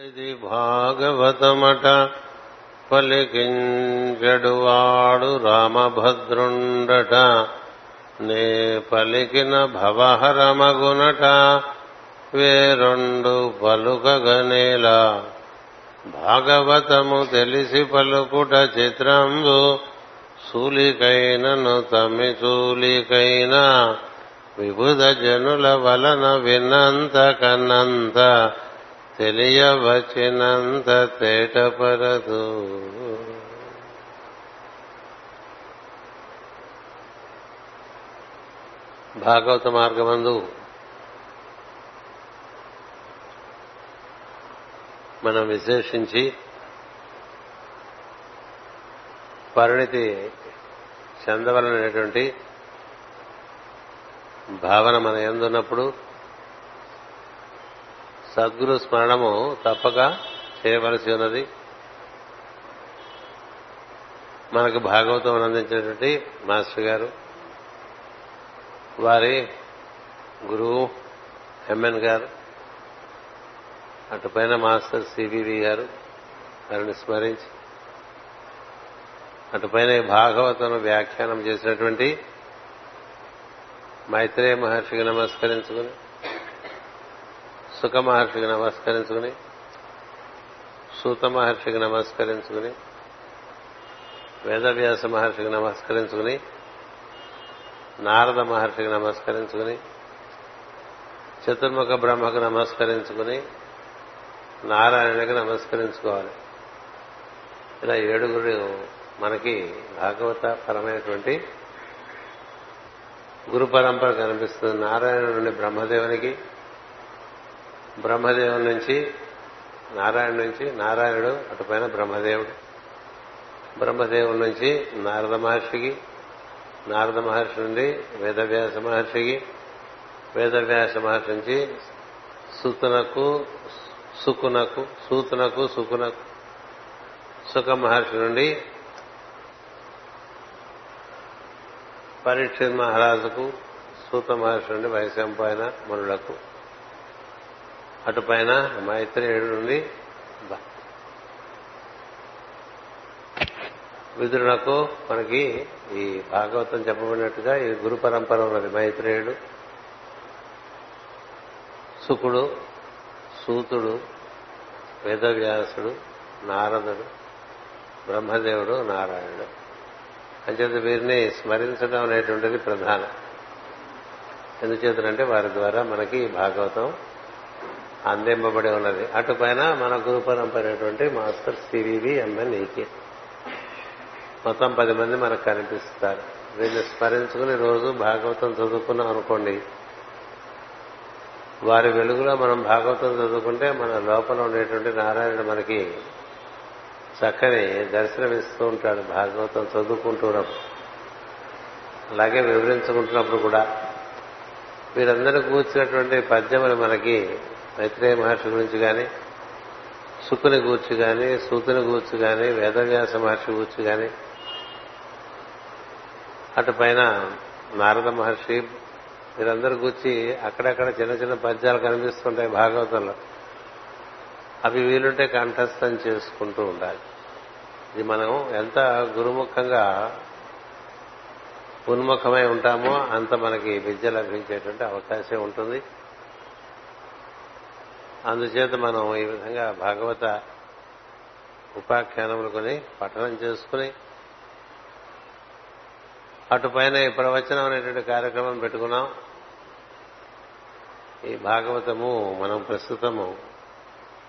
ఇది భాగవతమట పలికించడువాడు రామభద్రుండట. నే పలికిన భవహరమగునట. వేరొండు పలుకగనేలా. భాగవతము తెలిసి పలుకుట చిత్రంబు సూలికైనను తమి సూలికైన విభుధ జనుల వలన విన్నంత కన్నంత తెలియవచ్చినంత తేటపరదు భాగవత మార్గమందు మనం విశేషించి పరిణితి చెందవలనటువంటి భావన మన ఎందున్నప్పుడు సద్గురు స్మరణము తప్పక చేయవలసి ఉన్నది. మనకు భాగవతం అందించినటువంటి మాస్టర్ గారు వారి గురువు ఎంఎన్ గారు అటుపైన మాస్టర్ సివివి గారు వారిని స్మరించి అటుపైన భాగవతం వ్యాఖ్యానం చేసినటువంటి మైత్రేయ మహర్షికి నమస్కరించుకుని సుఖ మహర్షికి నమస్కరించుకుని సూత మహర్షికి నమస్కరించుకుని వేదవ్యాస మహర్షికి నమస్కరించుకుని నారద మహర్షికి నమస్కరించుకుని చతుర్ముఖ బ్రహ్మకు నమస్కరించుకుని నారాయణకి నమస్కరించుకోవాలి. ఇలా ఏడుగురు మనకి భాగవత పరమైనటువంటి గురు పరంపర కనిపిస్తుంది. నారాయణుడి బ్రహ్మదేవునికి బ్రహ్మదేవుని నుంచి నారాయణ నుంచి నారాయణుడు అటుపైన బ్రహ్మదేవుడు. బ్రహ్మదేవుడి నుంచి నారద మహర్షికి నారద మహర్షి నుండి వేదవ్యాస మహర్షికి వేదవ్యాస మహర్షి నుంచి సుతునకు సుకునకు సూతునకు సుకునకు. సుఖ మహర్షి నుండి పరీక్ష మహారాజుకు సూత మహర్షి నుండి వైశంపాయన మునులకు. అటుపైన మైత్రేయుడు నుండి విదురునకు మనకి ఈ భాగవతం చెప్పబడినట్టుగా ఈ గురు పరంపర ఉన్నది. మైత్రేయుడు సుకుడు సూతుడు వేదవ్యాసుడు నారదుడు బ్రహ్మదేవుడు నారాయణుడు. అంచేత వీరిని స్మరించడం అనేటువంటిది ప్రధానం. ఎందుచేతనంటే వారి ద్వారా మనకి భాగవతం అందింపబడి ఉన్నది. అటుపైన మన గురు పరంపరైనటువంటి మాస్టర్ సివివి ఎంఎన్ ఈకే మొత్తం పది మంది మనకు కనిపిస్తారు. వీరిని స్మరించుకుని రోజు భాగవతం చదువుకున్నాం అనుకోండి. వారి వెలుగులో మనం భాగవతం చదువుకుంటే మన లోపల ఉండేటువంటి నారాయణుడు మనకి చక్కని దర్శనమిస్తూ ఉంటాడు భాగవతం చదువుకుంటున్నప్పుడు అలాగే వివరించుకుంటున్నప్పుడు కూడా. వీరందరూ కూర్చున్నటువంటి పద్యములు మనకి మైత్రేయ మహర్షి గురించి కానీ సుకుని గూర్చి కానీ సూతుని గూర్చి కానీ వేదవ్యాస మహర్షి గూర్చి కానీ అటు పైన నారద మహర్షి వీరందరూ గూర్చి అక్కడక్కడ చిన్న చిన్న పద్యాలు కనిపిస్తుంటాయి భాగవతంలో. అవి వీలుంటే కంఠస్థం చేసుకుంటూ ఉండాలి. ఇది మనం ఎంత గురుముఖంగా ఉన్ముఖమై ఉంటామో అంత మనకి విద్య లభించేటువంటి అవకాశం ఉంటుంది. అందుచేత మనం ఈ విధంగా భాగవత ఉపాఖ్యానములు కొని పఠనం చేసుకుని అటుపైన ఈ ప్రవచనం అనేటువంటి కార్యక్రమం పెట్టుకున్నాం. ఈ భాగవతము మనం ప్రస్తుతము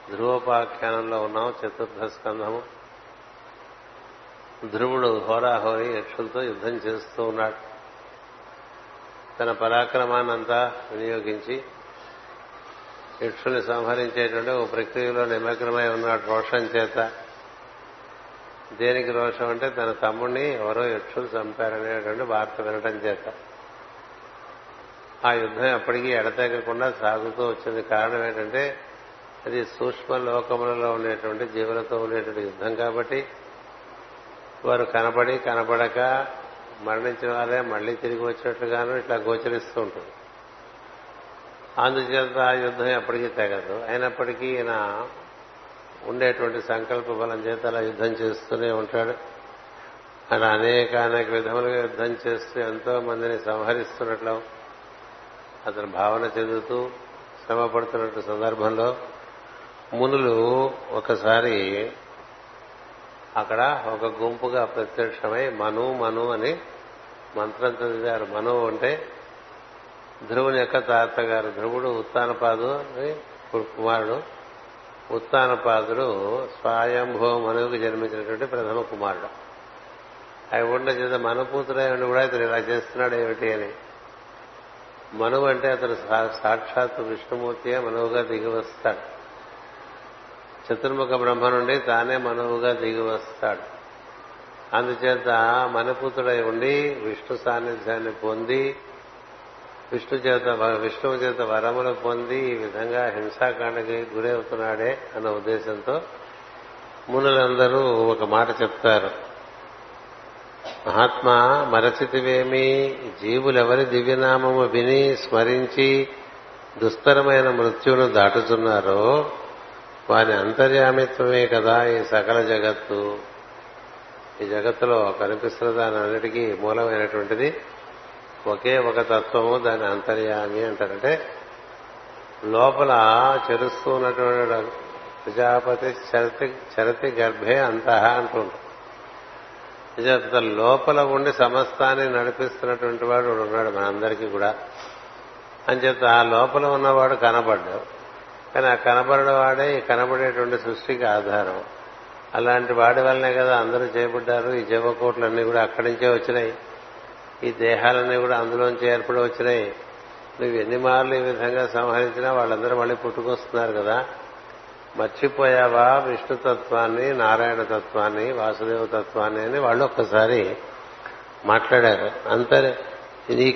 ధ్రువోపాఖ్యానంలో ఉన్నాం చతుర్థ స్కంధము. ధ్రువుడు హోరాహోరి యక్షులతో యుద్ధం చేస్తూ ఉన్నాడు. తన పరాక్రమాన్నంతా వినియోగించి యక్షుల్ని సంహరించేటువంటి ఒక ప్రక్రియలో నిమగ్నమై ఉన్నాడు రోషం చేత. దేనికి రోషం అంటే తన తమ్ముడిని ఎవరో యక్షులు చంపారనేటువంటి వార్త వినటం చేత. ఆ యుద్ధం ఎప్పటికీ ఎడతెగకుండా సాగుతూ వచ్చింది. కారణం ఏంటంటే అది సూక్ష్మ లోకములలో ఉండేటువంటి జీవులతో ఉండేటువంటి యుద్ధం కాబట్టి వారు కనబడి కనబడక మరణించిన వారే మళ్ళీ తిరిగి వచ్చినట్లుగాను ఇట్లా గోచరిస్తూ ఉంటుంది. అందుచేత ఆ యుద్ధం ఎప్పటికీ తెగదు. అయినప్పటికీ ఈయన ఉండేటువంటి సంకల్ప బలం చేత అలా యుద్ధం చేస్తూనే ఉంటాడు. అలా అనేక అనేక విధములుగా యుద్ధం చేస్తూ ఎంతో మందిని సంహరిస్తున్నట్లు అతను భావన చెందుతూ శ్రమ పడుతున్నట్టు సందర్భంలో మునులు ఒకసారి అక్కడ ఒక గుంపుగా ప్రత్యక్షమై మను మను అని మంత్రం చదివారు. మను అంటే ధ్రువుని యొక్క తాతగారు ధ్రువుడు ఉత్తానపాదు కుమారుడు. ఉత్తానపాదుడు స్వయంభో మనువుకు జన్మించినటువంటి ప్రథమ కుమారుడు. అవి ఉండ చేత మనపూతుడై ఉండి కూడా ఇతను ఇలా చేస్తున్నాడు ఏమిటి అని. మనువు అంటే అతను సాక్షాత్తు విష్ణుమూర్తియే మనువుగా దిగి వస్తాడు. చతుర్ముఖ బ్రహ్మ నుండి తానే మనువుగా దిగి వస్తాడు. అందుచేత మనపుతుడై ఉండి విష్ణు సాన్నిధ్యాన్ని పొంది విష్ణు చేత విష్ణువు చేత వరములు పొంది ఈ విధంగా హింసాకాండకి గురవుతున్నాడే అన్న ఉద్దేశంతో మునులందరూ ఒక మాట చెప్తారు. మహాత్మా మరచితివేమి జీవులెవరి దివ్యనామము విని స్మరించి దుస్తరమైన మృత్యువును దాటుతున్నారో వారి అంతర్యామిత్వమే కదా ఈ సకల జగత్తు. ఈ జగత్తులో కనిపిస్తున్న దాని అన్నిటికీ మూలమైనటువంటిది ఒకే ఒక తత్వము దాని అంతర్యామి అంటారంటే లోపల చెరుస్తూ ఉన్నటువంటి ప్రజాపతి చరతి చరతి గర్భే అంతః అంటుంటారు నిజంత లోపల ఉండి సమస్తాన్ని నడిపిస్తున్నటువంటి వాడు ఉన్నాడు మనందరికీ కూడా. అంచేత ఆ లోపల ఉన్నవాడు కనబడ్డాడు. కానీ ఆ కనబడేవాడే ఈ కనబడేటువంటి సృష్టికి ఆధారం. అలాంటి వాడి వల్లనే కదా అందరూ చేపడ్డారు ఈ జీవకోట్లన్నీ కూడా అక్కడి నుంచే వచ్చినాయి. ఈ దేహాలన్నీ కూడా అందులోంచి ఏర్పడి వచ్చినాయి నువ్వు ఎన్ని మార్లు ఈ విధంగా సంహరించినా వాళ్ళందరూ మళ్ళీ పుట్టుకొస్తున్నారు కదా. మర్చిపోయావా విష్ణుతత్వాన్ని నారాయణ తత్వాన్ని వాసుదేవ తత్వాన్ని అని వాళ్ళు ఒక్కసారి మాట్లాడారు. అంతే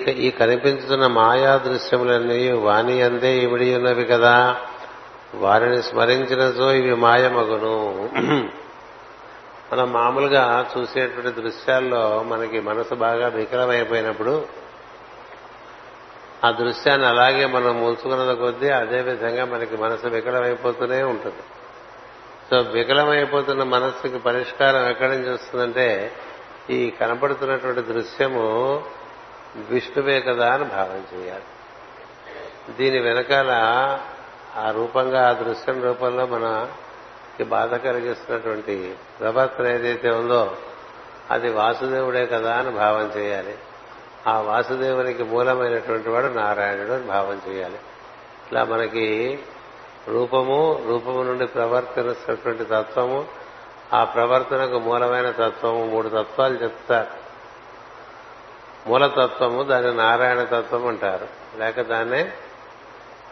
ఈ కనిపించుతున్న మాయా దృశ్యములన్నీ వాణి అందే ఇవిడి ఉన్నవి కదా. వారిని స్మరించినచో ఇవి మాయమగును. మనం మామూలుగా చూసేటువంటి దృశ్యాల్లో మనకి మనసు బాగా వికలమైపోయినప్పుడు ఆ దృశ్యాన్ని అలాగే మనం మూల్చుకున్న కొద్దీ అదే విధంగా మనకి మనసు వికలమైపోతూనే ఉంటుంది. సో వికలమైపోతున్న మనస్సుకి పరిష్కారం ఎక్కడి నుంచి వస్తుందంటే ఈ కనపడుతున్నటువంటి దృశ్యము విష్ణువే కదా అని భావం చేయాలి. దీని వెనకాల ఆ రూపంగా ఆ దృశ్యం రూపంలో మన బాధ కలిగిస్తున్నటువంటి ప్రవర్తన ఏదైతే ఉందో అది వాసుదేవుడే కదా అని భావం చేయాలి. ఆ వాసుదేవునికి మూలమైనటువంటి వాడు నారాయణుడు అని భావం చేయాలి. ఇట్లా మనకి రూపము రూపము నుండి ప్రవర్తిస్తున్నటువంటి తత్వము ఆ ప్రవర్తనకు మూలమైన తత్వము మూడు తత్వాలు చెప్తారు. మూలతత్వము దాన్ని నారాయణ తత్వం అంటారు. లేక దాన్నే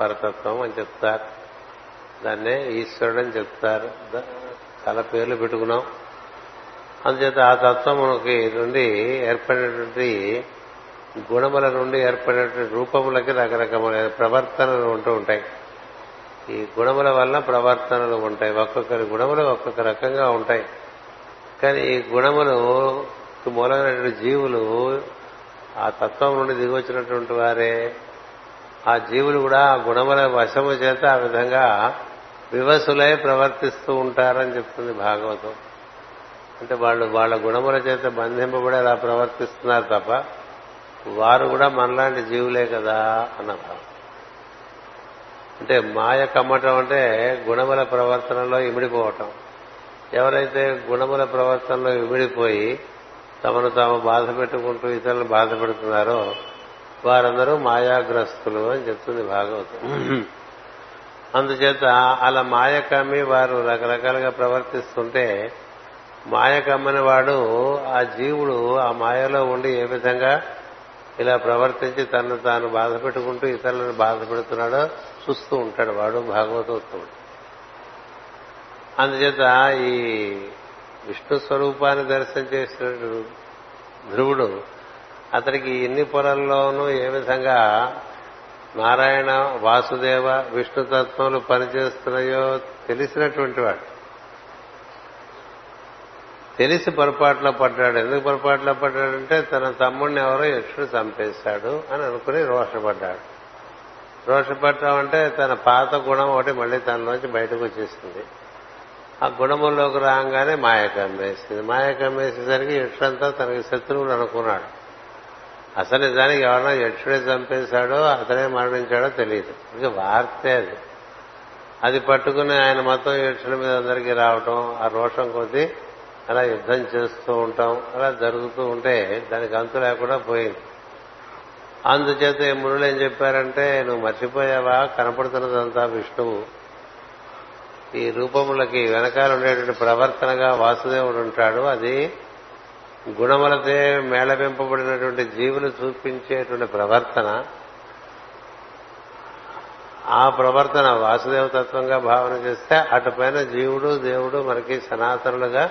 పరతత్వం అని చెప్తారు. దాన్నే ఈశ్వరుడు అని చెప్తారు. చాలా పేర్లు పెట్టుకున్నాం. అందుచేత ఆ తత్వముకి నుండి ఏర్పడినటువంటి గుణముల నుండి ఏర్పడినటువంటి రూపములకి రకరకమైన ప్రవర్తనలు ఉంటూ ఉంటాయి. ఈ గుణముల వల్ల ప్రవర్తనలు ఉంటాయి. ఒక్కొక్కరి గుణములు ఒక్కొక్క రకంగా ఉంటాయి. కానీ ఈ గుణములు మూలమైనటువంటి జీవులు ఆ తత్వం నుండి దిగొచ్చినటువంటి వారే ఆ జీవులు కూడా ఆ గుణముల వశము చేత ఆ విధంగా వివసులై ప్రవర్తిస్తూ ఉంటారని చెప్తుంది భాగవతం. అంటే వాళ్ళు వాళ్ళ గుణముల చేత బంధింపబడి అలా ప్రవర్తిస్తున్నారు తప్ప వారు కూడా మనలాంటి జీవులే కదా అన్న భావం. అంటే మాయ కమ్మటం అంటే గుణముల ప్రవర్తనలో ఇమిడిపోవటం. ఎవరైతే గుణముల ప్రవర్తనలో ఇమిడిపోయి తమను తాము బాధ పెట్టుకుంటూ ఇతరులను బాధ పెడుతున్నారో వారందరూ మాయాగ్రస్తులు అని చెప్తుంది భాగవతం. అందుచేత అలా మాయ కమ్మి వారు రకరకాలుగా ప్రవర్తిస్తుంటే మాయ కమ్మని వాడు ఆ జీవుడు ఆ మాయలో ఉండి ఏ విధంగా ఇలా ప్రవర్తించి తనను తాను బాధ పెట్టుకుంటూ ఇతరులను బాధ పెడుతున్నాడో చూస్తూ ఉంటాడు వాడు భాగవతోత్తముడు. అందుచేత ఈ విష్ణు స్వరూపాన్ని దర్శనం చేసిన ధ్రువుడు అతనికి ఎన్ని పొరల్లోనూ ఏ విధంగా నారాయణ వాసుదేవ విష్ణుతత్వములు పనిచేస్తున్నాయో తెలిసినటువంటి వాడు. తెలిసి పొరపాట్లో పడ్డాడు. ఎందుకు పొరపాట్లో పడ్డాడంటే తన తమ్ముడిని ఎవరో యక్షుడు చంపేశాడు అని అనుకుని రోషపడ్డాడు. రోషపడ్డామంటే తన పాత గుణం ఒకటి మళ్ళీ తనలోంచి బయటకు వచ్చేసింది. ఆ గుణముల్లోకి రాగానే మాయ కమ్మేసింది మాయ కమ్మేసేసరికి యక్షుడంతా తనకి శత్రువులు అనుకున్నాడు. అసలు నిజానికి ఎవరన్నా యక్షుడే చంపేశాడో అతనే మరణించాడో తెలియదు ఇక వార్తే అది. అది పట్టుకుని ఆయన మొత్తం యక్షుల మీద అందరికీ రావటం ఆ రోషం కొద్దీ అలా యుద్ధం చేస్తూ ఉంటాం అలా జరుగుతూ ఉంటే దానికి అంతు లేకుండా పోయింది. అందుచేత ఈ మునులు ఏం చెప్పారంటే నువ్వు మర్చిపోయావా? కనపడుతున్నదంతా విష్ణువు. ఈ రూపములకి వెనకాల ఉండేటువంటి ప్రవర్తనగా వాసుదేవుడు ఉంటాడు. అది గుణములతే మేళవింపబడినటువంటి జీవులు చూపించేటువంటి ప్రవర్తన ఆ ప్రవర్తన వాసుదేవ తత్వంగా భావన చేస్తే అటుపైన జీవుడు దేవుడు మనకి సనాతనులుగా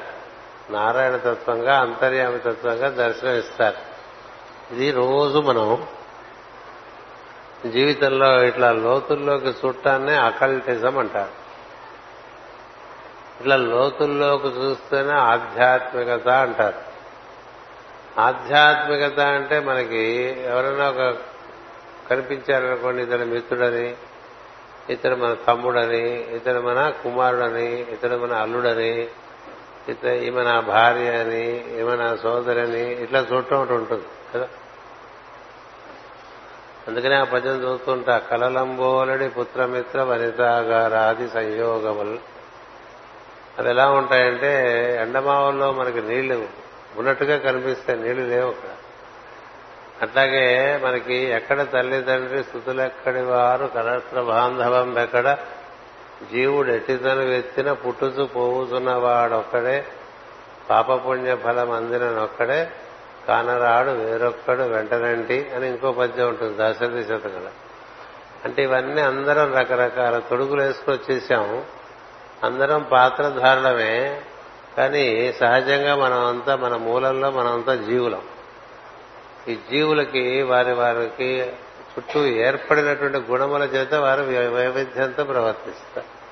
నారాయణ తత్వంగా అంతర్యామి తత్వంగా దర్శనం ఇస్తారు. ఇది రోజు మనం జీవితంలో ఇట్లా లోతుల్లోకి చూడటాన్నే అకల్టిజం అంటారు. ఇట్లా లోతుల్లోకి చూస్తేనే ఆధ్యాత్మికత అంటారు. ఆధ్యాత్మికత అంటే మనకి ఎవరైనా ఒక కనిపించారనుకోండి ఇతడు మిత్రుడని ఇతడు మన తమ్ముడని ఇతడు మన కుమారుడని ఇతడు మన అల్లుడని ఇత ఈమె నా భార్య అని ఈమె నా సోదరని ఇట్లా చూడటం ఒకటి ఉంటుంది కదా? అందుకనే ఆ పద్యం చూస్తుంటా కలలంబోలడి పుత్రమిత్ర వనితాగారాది సంయోగములు. అవి ఎలా ఉంటాయంటే ఎండమావుల్లో మనకి నీళ్ళు ఉన్నట్టుగా కనిపిస్తాయి నీళ్ళు లేవు అక్కడ. అట్లాగే మనకి ఎక్కడ తల్లిదండ్రి స్థుతులెక్కడి వారు కలత్ర బాంధవం ఎక్కడ జీవుడు ఎట్టితను వెత్తిన పుట్టుచు పోవుతున్న వాడొక్కడే పాపపుణ్య ఫలం అందినొక్కడే కానరాడు వేరొక్కడు వెంటనంటి అని ఇంకో పద్యం ఉంటుంది దశరథి శతకల. అంటే ఇవన్నీ అందరం రకరకాల తొడుగులు వేసుకుని వచ్చేసాము అందరం పాత్రధారణమే కానీ సహజంగా మనమంతా మన మూలంలో మనమంతా జీవులం. ఈ జీవులకి వారి వారికి చుట్టూ ఏర్పడినటువంటి గుణముల చేత వారు వైవిధ్యంతో ప్రవర్తిస్తారు.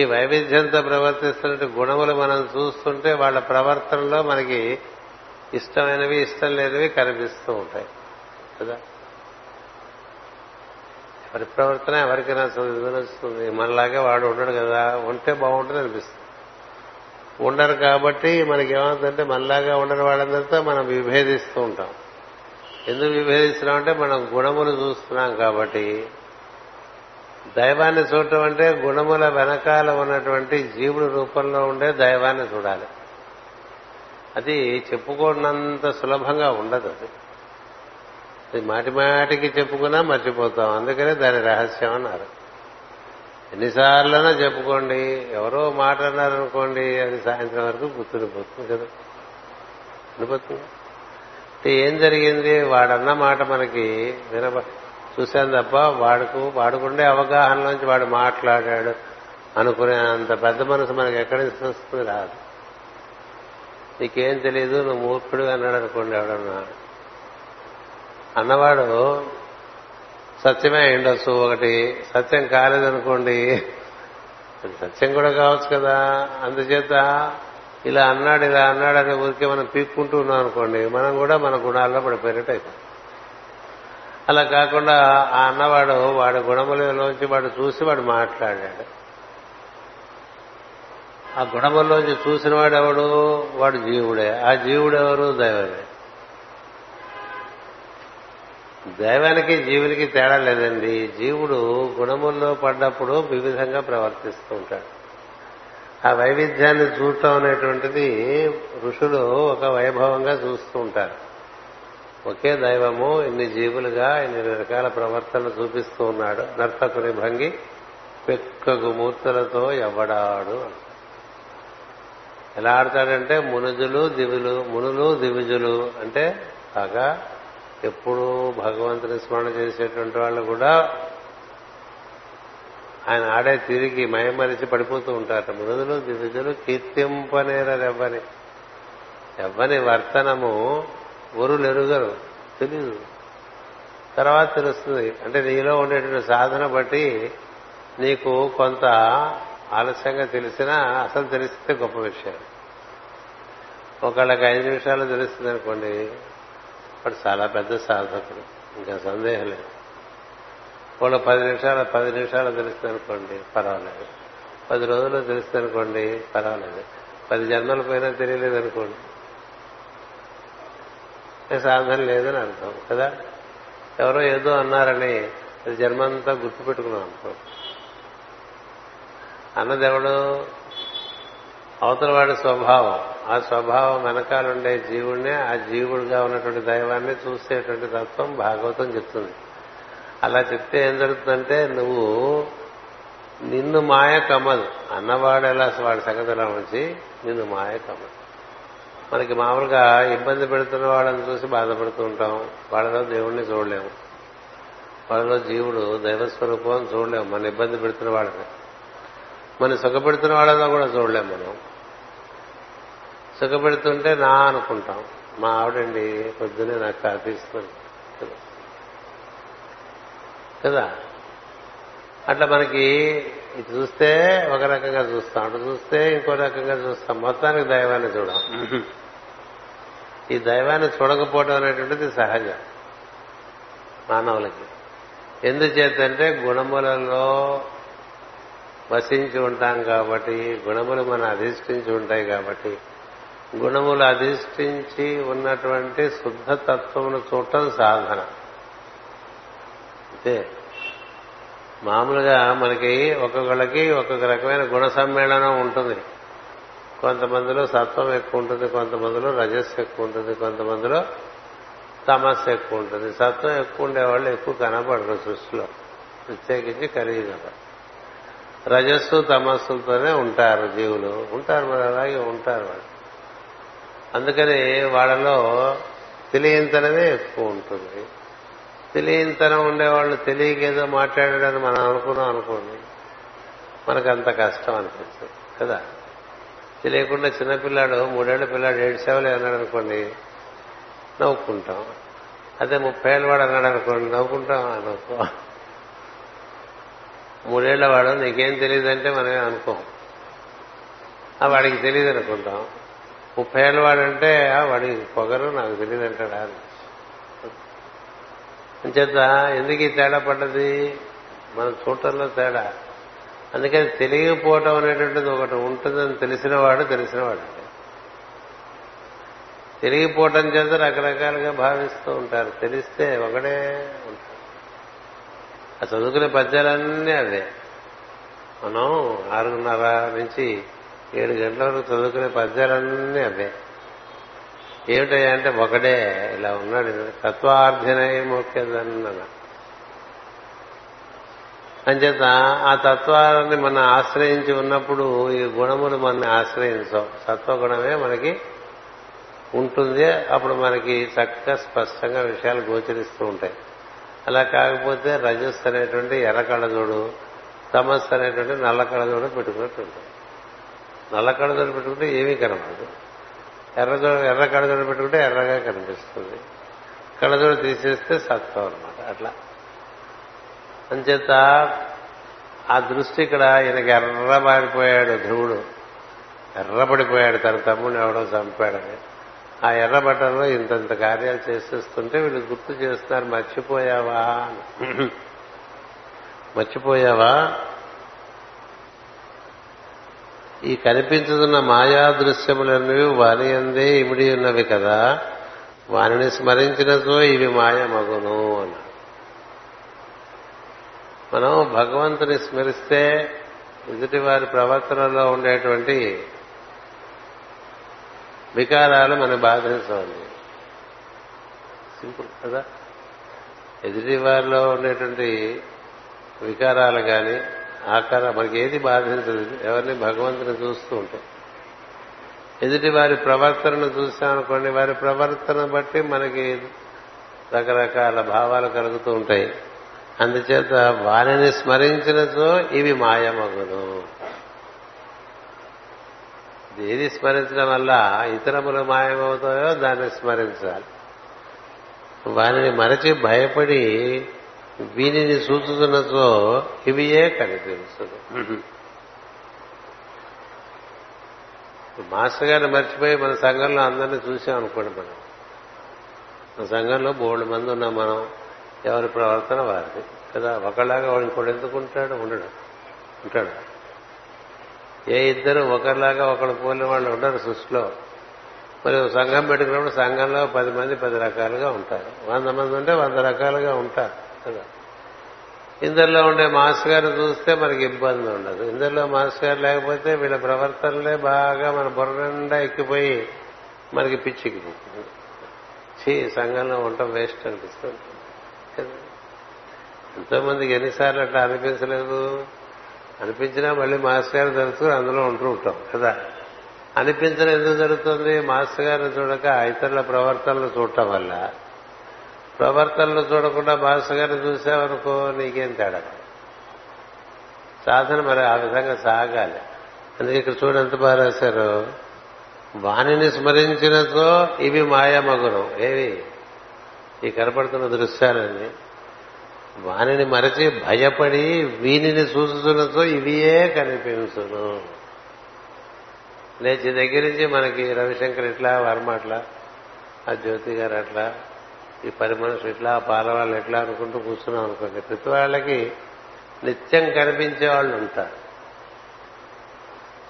ఈ వైవిధ్యంతో ప్రవర్తిస్తున్న గుణములు మనం చూస్తుంటే వాళ్ళ ప్రవర్తనలో మనకి ఇష్టమైనవి ఇష్టం లేనివి కనిపిస్తూ ఉంటాయి. కదా? ఎవరి ప్రవర్తన ఎవరికైనా నచ్చుతుంది మనలాగే వాడు ఉండడు కదా? ఉంటే బాగుంటుంది అనిపిస్తుంది. ఉండరు కాబట్టి మనకి ఏమవుతుందంటే మనలాగా ఉండని వాళ్ళందరితో మనం విభేదిస్తూ ఉంటాం. ఎందుకు విభేదిస్తున్నాం అంటే మనం గుణములు చూస్తున్నాం కాబట్టి. దైవాన్ని చూడటం అంటే గుణముల వెనకాల ఉన్నటువంటి జీవుడు రూపంలో ఉండే దైవాన్ని చూడాలి. అది చెప్పుకున్నంత సులభంగా ఉండదు అది. అది మాటి మాటికి చెప్పుకున్నా మర్చిపోతాం. అందుకనే దాని రహస్యం అన్నారు. ఎన్నిసార్లైనా చెప్పుకోండి ఎవరో మాట అన్నారనుకోండి అది సాయంత్రం వరకు గుర్తుండిపోతుంది కదా. ఉండిపోతుంది. అంటే ఏం జరిగింది? వాడన్న మాట మనకి వినబ చూశాను తప్ప వాడుకు వాడుకుండే అవగాహనలోంచి వాడు మాట్లాడాడు అనుకునే అంత పెద్ద మనసు మనకి ఎక్కడి నుంచి వస్తుంది? రాదు. నీకేం తెలియదు నువ్వు మూర్ఖుడు అన్నాడు అనుకోండి ఎవడన్నా. అన్నవాడు సత్యమే ఉండొచ్చు. ఒకటి సత్యం కాలేదనుకోండి సత్యం కూడా కావచ్చు కదా. అందుచేత ఇలా అన్నాడు ఇలా అన్నాడు అనే ఊరికే మనం పీక్కుంటూ ఉన్నాం అనుకోండి మనం కూడా మన గుణాల్లో పడిపోయినట్టు అయిపోయింది అలా కాకుండా ఆ అన్నవాడు వాడి గుణములలోంచి వాడు చూసి వాడు మాట్లాడాడు. ఆ గుణముల్లోంచి చూసిన వాడు ఎవడు? వాడు జీవుడే. ఆ జీవుడెవరు దైవమే. దైవానికి జీవునికి తేడా లేదండి. జీవుడు గుణముల్లో పడ్డప్పుడు వివిధంగా ప్రవర్తిస్తూ ఉంటాడు. ఆ వైవిధ్యాన్ని చూడటం అనేటువంటిది ఋషులు ఒక వైభవంగా చూస్తూ ఉంటారు. ఒకే దైవము ఇన్ని జీవులుగా ఇన్ని రకాల ప్రవర్తనలు చూపిస్తూ ఉన్నాడు. నర్తకుని భంగి పెక్కగు మూర్తులతో ఎవ్వడాడు ఎలా ఆడతాడంటే మునుజులు దివులు మునులు దివిజులు అంటే బాగా ఎప్పుడూ భగవంతుని స్మరణ చేసేటువంటి వాళ్ళు కూడా ఆయన ఆడే తిరిగి మయమరిచి పడిపోతూ ఉంటారట. మృదులు దివిజులు కీర్తింపనేరెవ్వని ఎవ్వని వర్తనము ఊరులెరుగరు. తెలీదు. తర్వాత తెలుస్తుంది. అంటే నీలో ఉండేటువంటి సాధన బట్టి నీకు కొంత ఆలస్యంగా తెలిసినా అసలు తెలిస్తే గొప్ప విషయం. ఒకళ్ళకి ఐదు నిమిషాలు తెలుస్తుంది అనుకోండి. వాడు చాలా పెద్ద సాధకుడు. ఇంకా సందేహం లేదు. వాళ్ళు పది నిమిషాలు పది నిమిషాలు తెలుస్తుందనుకోండి పర్వాలేదు. పది రోజులు తెలుస్తుంది పర్వాలేదు. పది జన్మల పోయినా తెలియలేదనుకోండి. సాధన లేదని అర్థం కదా? ఎవరో ఏదో అన్నారని అది జన్మంతా గుర్తుపెట్టుకున్నాం అనుకో. అన్నదెవడు అవతల వాడి స్వభావం. ఆ స్వభావం వెనకాలుండే జీవుడినే ఆ జీవుడిగా ఉన్నటువంటి దైవాన్ని చూసేటువంటి తత్వం భాగవతం చెప్తుంది. అలా చెప్తే ఏం జరుగుతుందంటే నువ్వు నిన్ను మాయ కమ్మదు. అన్నవాడు ఎలా వాడి సంగతి ఉంచి నిన్ను మాయ కమ్మదు. మనకి మామూలుగా ఇబ్బంది పెడుతున్న వాళ్ళని చూసి బాధపడుతూ ఉంటాం. వాళ్ళలో దేవుణ్ణి చూడలేము. వాళ్ళలో జీవుడు దైవస్వరూపం చూడలేము. మన ఇబ్బంది పెడుతున్న వాళ్ళని. మన సుఖపెడుతున్న వాళ్ళలో కూడా చూడలేము మనం. సుఖపెడుతుంటే నా అనుకుంటాం. మా ఆవిడండి పొద్దునే నాకు కాఫీ ఇస్తుంది కదా? అట్లా మనకి ఇటు చూస్తే ఒక రకంగా చూస్తాం అటు చూస్తే ఇంకో రకంగా చూస్తాం. మొత్తానికి దైవాన్ని చూడం. ఈ దైవాన్ని చూడకపోవడం అనేటువంటిది సహజం మానవులకి. ఎందుచేతంటే గుణములలో వసించి ఉంటాం కాబట్టి గుణములు మన అధిష్ఠించి ఉంటాయి కాబట్టి గుణములు అధిష్ఠించి ఉన్నటువంటి శుద్ధ తత్వమును చూడటం సాధన. అంతే. మామూలుగా మనకి ఒక్కొక్కళ్ళకి ఒక్కొక్క రకమైన గుణ సమ్మేళనం ఉంటుంది. కొంతమందిలో సత్వం ఎక్కువ ఉంటుంది కొంతమందిలో రజస్సు ఎక్కువ ఉంటుంది కొంతమందిలో తమస్సు ఎక్కువ ఉంటుంది. సత్వం ఎక్కువ ఉండేవాళ్ళు ఎక్కువ కనపడరు సృష్టిలో. ప్రత్యేకించి కలియుగం రజస్సు తమస్సులతోనే ఉంటారు జీవులు. ఉంటారు మరి అలాగే ఉంటారు వాళ్ళు. అందుకని వాళ్ళలో తెలియంతనమే ఎక్కువ ఉంటుంది. తెలియంతనం ఉండేవాళ్ళు తెలియకేదో మాట్లాడాడని మనం అనుకున్నాం అనుకోండి మనకు అంత కష్టం అనిపిస్తుంది కదా? తెలియకుండా చిన్నపిల్లాడు మూడేళ్ళ పిల్లాడు ఏడు సేవలు అన్నాడు అనుకోండి నవ్వుకుంటాం. అదే ముప్పై ఏళ్ళ వాడు అన్నాడు అనుకోండి నవ్వుకుంటాం అనుకో మూడేళ్ళ వాడు నీకేం తెలియదంటే మనమే అనుకోం. ఆ వాడికి తెలియదు అనుకుంటాం ముప్పై ఏళ్ళ వాడంటే వాడి పొగరు నాకు తెలియదు అంటాడా అంచేత ఎందుకు ఈ తేడా పడ్డది? మనం చూడటంలో తేడా. అందుకని తెలియకపోవటం అనేటువంటిది ఒకటి ఉంటుందని తెలిసినవాడు తెలిసినవాడు. తెలియపోవటం చేత రకరకాలుగా భావిస్తూ ఉంటారు. తెలిస్తే ఒకడే ఉంటారు ఆ చదువుకునే పద్యాలన్నీ అవే. మనం ఆరున్నర నుంచి ఏడు గంటల వరకు చదువుకునే పద్యాలన్నీ అవే. ఏమిటయ్యా అంటే ఒకడే ఇలా ఉన్నాడు. తత్వార్థినై మొక్కేదన్న అంచేత ఆ తత్వాన్ని మనం ఆశ్రయించి ఉన్నప్పుడు ఈ గుణములు మనల్ని ఆశ్రయించవు. సత్వగుణమే మనకి ఉంటుంది. అప్పుడు మనకి చక్కగా స్పష్టంగా విషయాలు గోచరిస్తూ ఉంటాయి. అలా కాకపోతే రజస్ అనేటువంటి ఎర్ర కళ్ళజోడు అనేటువంటి నల్ల కళ్ళజోడు పెట్టుకున్నట్టు ఉంటుంది. నల్ల కళ్ళజోడు పెట్టుకుంటే ఏమీ కనపడదు. ఎర్ర ఎర్ర కళ్ళజోడు పెట్టుకుంటే ఎర్రగా కనిపిస్తుంది. కళ్ళజోడు తీసేస్తే సత్వం అనమాట అట్లా. అంచేత ఆ దృష్టి ఇక్కడ ఈయనకి ఎర్రబారిపోయాడు ధ్రువుడు. ఎర్రబడిపోయాడు తన తమ్ముడిని ఎవడో చంపాడని. ఆ ఎర్రబట్టలో ఇంతంత కార్యాలు చేసేస్తుంటే వీళ్ళు గుర్తు చేస్తున్నారు మర్చిపోయావా మర్చిపోయావా? ఈ కనిపించుతున్న మాయా దృశ్యములన్నవి వాని అందే ఇమిడి ఉన్నవి కదా. వానిని స్మరించినతో ఇవి మాయ మగును అన్నాడు. మనం భగవంతుని స్మరిస్తే ఎదుటి వారి ప్రవర్తనలో ఉండేటువంటి వికారాలు మనం బాధించవండి. సింపుల్ కదా. ఎదుటి వారిలో ఉండేటువంటి వికారాలు కానీ ఆకారం మనకి ఏది బాధించదు ఎవరిని భగవంతుని చూస్తూ ఉంటాం. ఎదుటి వారి ప్రవర్తనను చూసామనుకోండి వారి ప్రవర్తన బట్టి మనకి రకరకాల భావాలు కలుగుతూ ఉంటాయి. అందుచేత వారిని స్మరించినతో ఇవి మాయమగును. ఏది స్మరించడం వల్ల ఇతరములు మాయమవుతాయో దాన్ని స్మరించాలి. వారిని మరచి భయపడి వీనిని సూచుతున్నతో ఇవియే కనిపించదు మాస్టర్ గారిని మర్చిపోయి మన సంఘంలో అందరినీ చూసాం అనుకోండి మనం. మన సంఘంలో బోల్డ్ మంది ఉన్నాం మనం ఎవరి ప్రవర్తన వారిది. కదా ఒకలాగా వాడు ఇంకోటి ఎందుకు ఉంటాడు? ఉండడు. ఉంటాడు. ఏ ఇద్దరు ఒకరిలాగా ఒకరు పోలిన వాళ్ళు ఉండరు సృష్టిలో. మరి సంఘం పెట్టుకున్నప్పుడు సంఘంలో పది మంది పది రకాలుగా ఉంటారు. వంద మంది ఉంటే వంద రకాలుగా ఉంటారు. కదా ఇందరిలో ఉండే మాస్టర్ గారిని చూస్తే మనకి ఇబ్బంది ఉండదు. ఇందరిలో మాస్టర్ గారు లేకపోతే వీళ్ళ ప్రవర్తనలే బాగా మన బుర్రండా ఎక్కిపోయి మనకి పిచ్చిక్కిపోతుంది. చీ సంఘంలో ఉండటం వేస్ట్ అనిపిస్తుంది. ఎంతో మందికి ఎన్నిసార్లు అట్లా అనిపించలేదు. అనిపించినా మళ్ళీ మాస్టర్ గారు తెలుసుకుని అందులో ఉంటూ ఉంటాం కదా? అనిపించడం ఎందుకు జరుగుతుంది? మాస్టర్ గారిని చూడక ఇతరుల ప్రవర్తనలు చూడటం వల్ల ప్రవర్తనలు చూడకుండా మాస్టర్ గారిని చూసావనుకో నీకేం తేడా? సాధన మరి ఆ విధంగా సాగాలి. అందుకే ఇక్కడ చూడు ఎంత బాగా రాశారు. వాణిని స్మరించినతో ఇవి మాయామగురం ఏవి? ఈ కనపడుతున్న దృశ్యాలన్నీ. వాణిని మరచి భయపడి వీనిని చూసుతున్నతో ఇవియే కనిపించును. లేచి దగ్గర నుంచి మనకి రవిశంకర్ ఇట్లా వర్మ అట్లా ఆ జ్యోతి గారు అట్లా ఈ పని మనుషులు ఇట్లా పాలవాళ్ళు ఎట్లా అనుకుంటూ కూర్చున్నాం అనుకోండి. ప్రతి వాళ్ళకి నిత్యం కనిపించే వాళ్ళు ఉంటారు.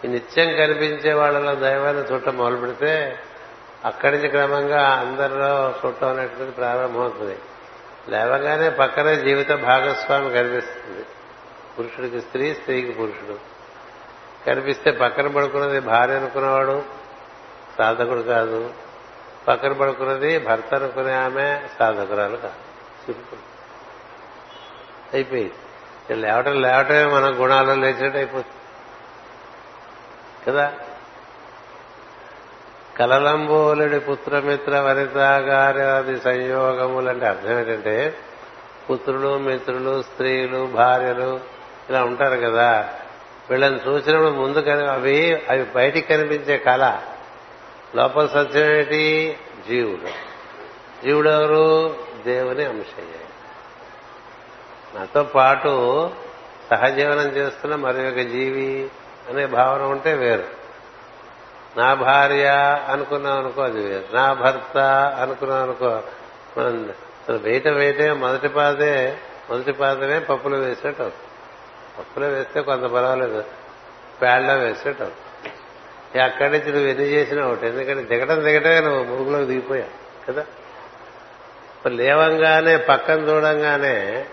ఈ నిత్యం కనిపించే వాళ్ళలో దైవాన్ని చూడటం మొదలు పెడితే అక్కడి నుంచి క్రమంగా అందరిలో చుట్టం అనేటువంటిది ప్రారంభమవుతుంది. లేవగానే పక్కనే జీవిత భాగస్వామి కనిపిస్తుంది. పురుషుడికి స్త్రీ స్త్రీకి పురుషుడు. కనిపిస్తే పక్కన పడుకున్నది భార్య అనుకున్నవాడు సాధకుడు కాదు. పక్కన పడుకున్నది భర్త అనుకునే ఆమె సాధకురాలు కాదు. సింపుల్ అయిపోయింది. లేవటం లేవటమే మన గుణాలు లేచినట్టు అయిపోతుంది. కదా? కలలంబోలుడి పుత్రమిత్ర వనితాగారి సంయోగములు అంటే అర్థం ఏంటంటే పుత్రులు మిత్రులు స్త్రీలు భార్యలు ఇలా ఉంటారు కదా. వీళ్ళని చూసినప్పుడు ముందు అవి అవి బయటికి కనిపించే కళ. లోపల సత్యం ఏంటి? జీవుడు. జీవుడు ఎవరు దేవుని అంశయ్య నాతో పాటు సహజీవనం చేస్తున్న మరి ఒక జీవి అనే భావన ఉంటే వేరు. నా భార్య అనుకున్నాం అనుకో అది వేరు. నా భర్త అనుకున్నాం అనుకో మనం వేయటం వేయటే మొదటి పాదే మొదటి పాదమే పప్పులో వేసినట్టు పప్పులో వేస్తే కొంత పర్వాలేదు. ప్యాడ్లో వేసేటప్పుడు అక్కడి నుంచి నువ్వు ఎన్ని చేసినా ఒకటి. ఎందుకంటే దిగటం దిగటమే నువ్వు మురుగులోకి దిగిపోయావు కదా? ఇప్పుడు లేవంగానే పక్కన చూడంగానే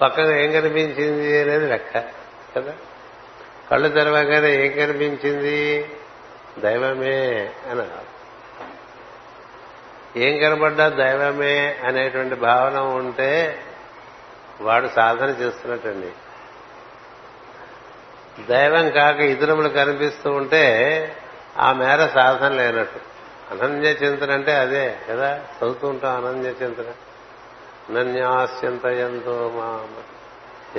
పక్కన ఏం కనిపించింది అనేది లెక్క కదా? కళ్ళు తెరవగానే ఏం కనిపించింది? దైవమే అని ఏం కనబడ్డా దైవమే అనేటువంటి భావన ఉంటే వాడు సాధన చేస్తున్నట్టండి. దైవం కాక ఇతరములు కనిపిస్తూ ఉంటే ఆ మేర సాధన లేనట్టు. అనన్య చింతన అంటే అదే కదా? చదువుతూ ఉంటాం అనన్య చింతన. అనన్యాస్యంతయంతో మామ.